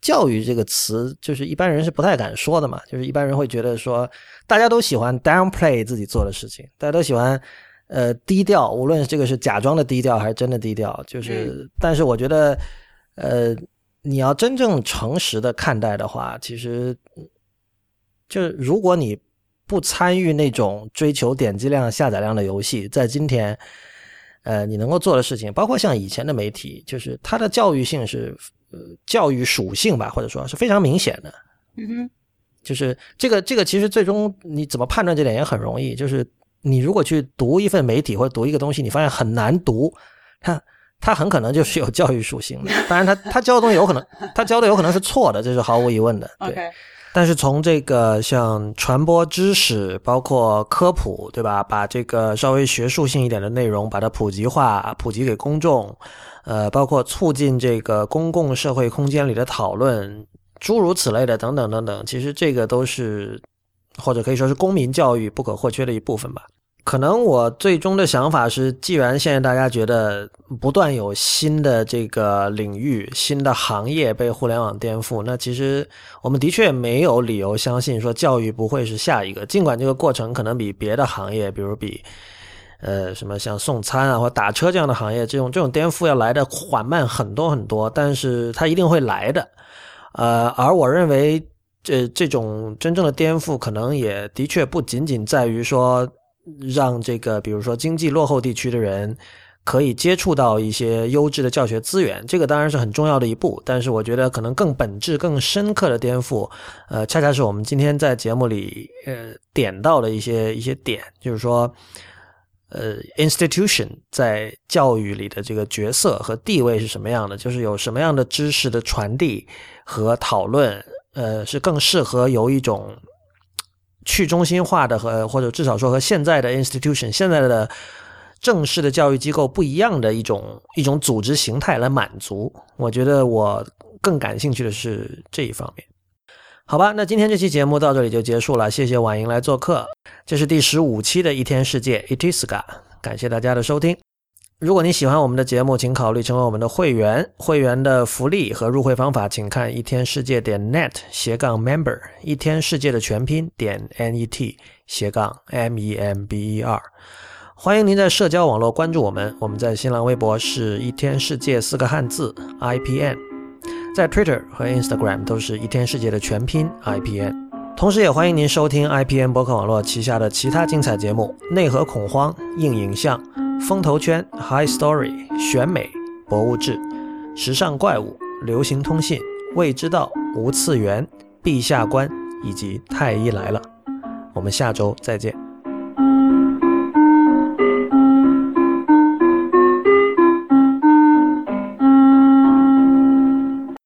教育这个词，就是一般人是不太敢说的嘛。就是一般人会觉得说，大家都喜欢 downplay 自己做的事情，大家都喜欢呃低调，无论这个是假装的低调还是真的低调。就是，但是我觉得呃，你要真正诚实的看待的话，其实。就是如果你不参与那种追求点击量、下载量的游戏，在今天，呃，你能够做的事情，包括像以前的媒体，就是它的教育性是，呃，教育属性吧，或者说是非常明显的。嗯哼，就是这个这个，其实最终你怎么判断这点也很容易。就是你如果去读一份媒体或者读一个东西，你发现很难读，它它很可能就是有教育属性的。当然他他教的东西有可能，他教的有可能是错的，这是毫无疑问的。对。但是从这个像传播知识，包括科普，对吧？把这个稍微学术性一点的内容，把它普及化，普及给公众，呃，包括促进这个公共社会空间里的讨论，诸如此类的等等等等，其实这个都是或者可以说是公民教育不可或缺的一部分吧。可能我最终的想法是，既然现在大家觉得不断有新的这个领域、新的行业被互联网颠覆，那其实我们的确没有理由相信说教育不会是下一个。尽管这个过程可能比别的行业，比如比呃什么像送餐啊或打车这样的行业，这种这种颠覆要来的缓慢很多很多，但是它一定会来的。呃，而我认为这这种真正的颠覆，可能也的确不仅仅在于说。让这个，比如说经济落后地区的人可以接触到一些优质的教学资源，这个当然是很重要的一步。但是我觉得可能更本质、更深刻的颠覆，呃，恰恰是我们今天在节目里呃点到的一些一些点，就是说，呃，institution 在教育里的这个角色和地位是什么样的，就是有什么样的知识的传递和讨论，呃，是更适合由一种。去中心化的和或者至少说和现在的 institution 现在的正式的教育机构不一样的一种一种组织形态来满足，我觉得我更感兴趣的是这一方面。好吧，那今天这期节目到这里就结束了，谢谢婉莹来做客，这是第十五期的一天世界 Itiska，感谢大家的收听。如果你喜欢我们的节目，请考虑成为我们的会员。会员的福利和入会方法，请看一天世界点 net 斜杠 member，一天世界的全拼点 net 斜杠 m e m b e r。欢迎您在社交网络关注我们，我们在新浪微博是一天世界四个汉字 IPN，在 Twitter 和 Instagram 都是一天世界的全拼 IPN。同时，也欢迎您收听 IPN 博客网络旗下的其他精彩节目：内核恐慌、硬影像。风投圈、High Story、选美、博物志、时尚怪物、流行通信、未知道、无次元、陛下观以及太医来了。我们下周再见。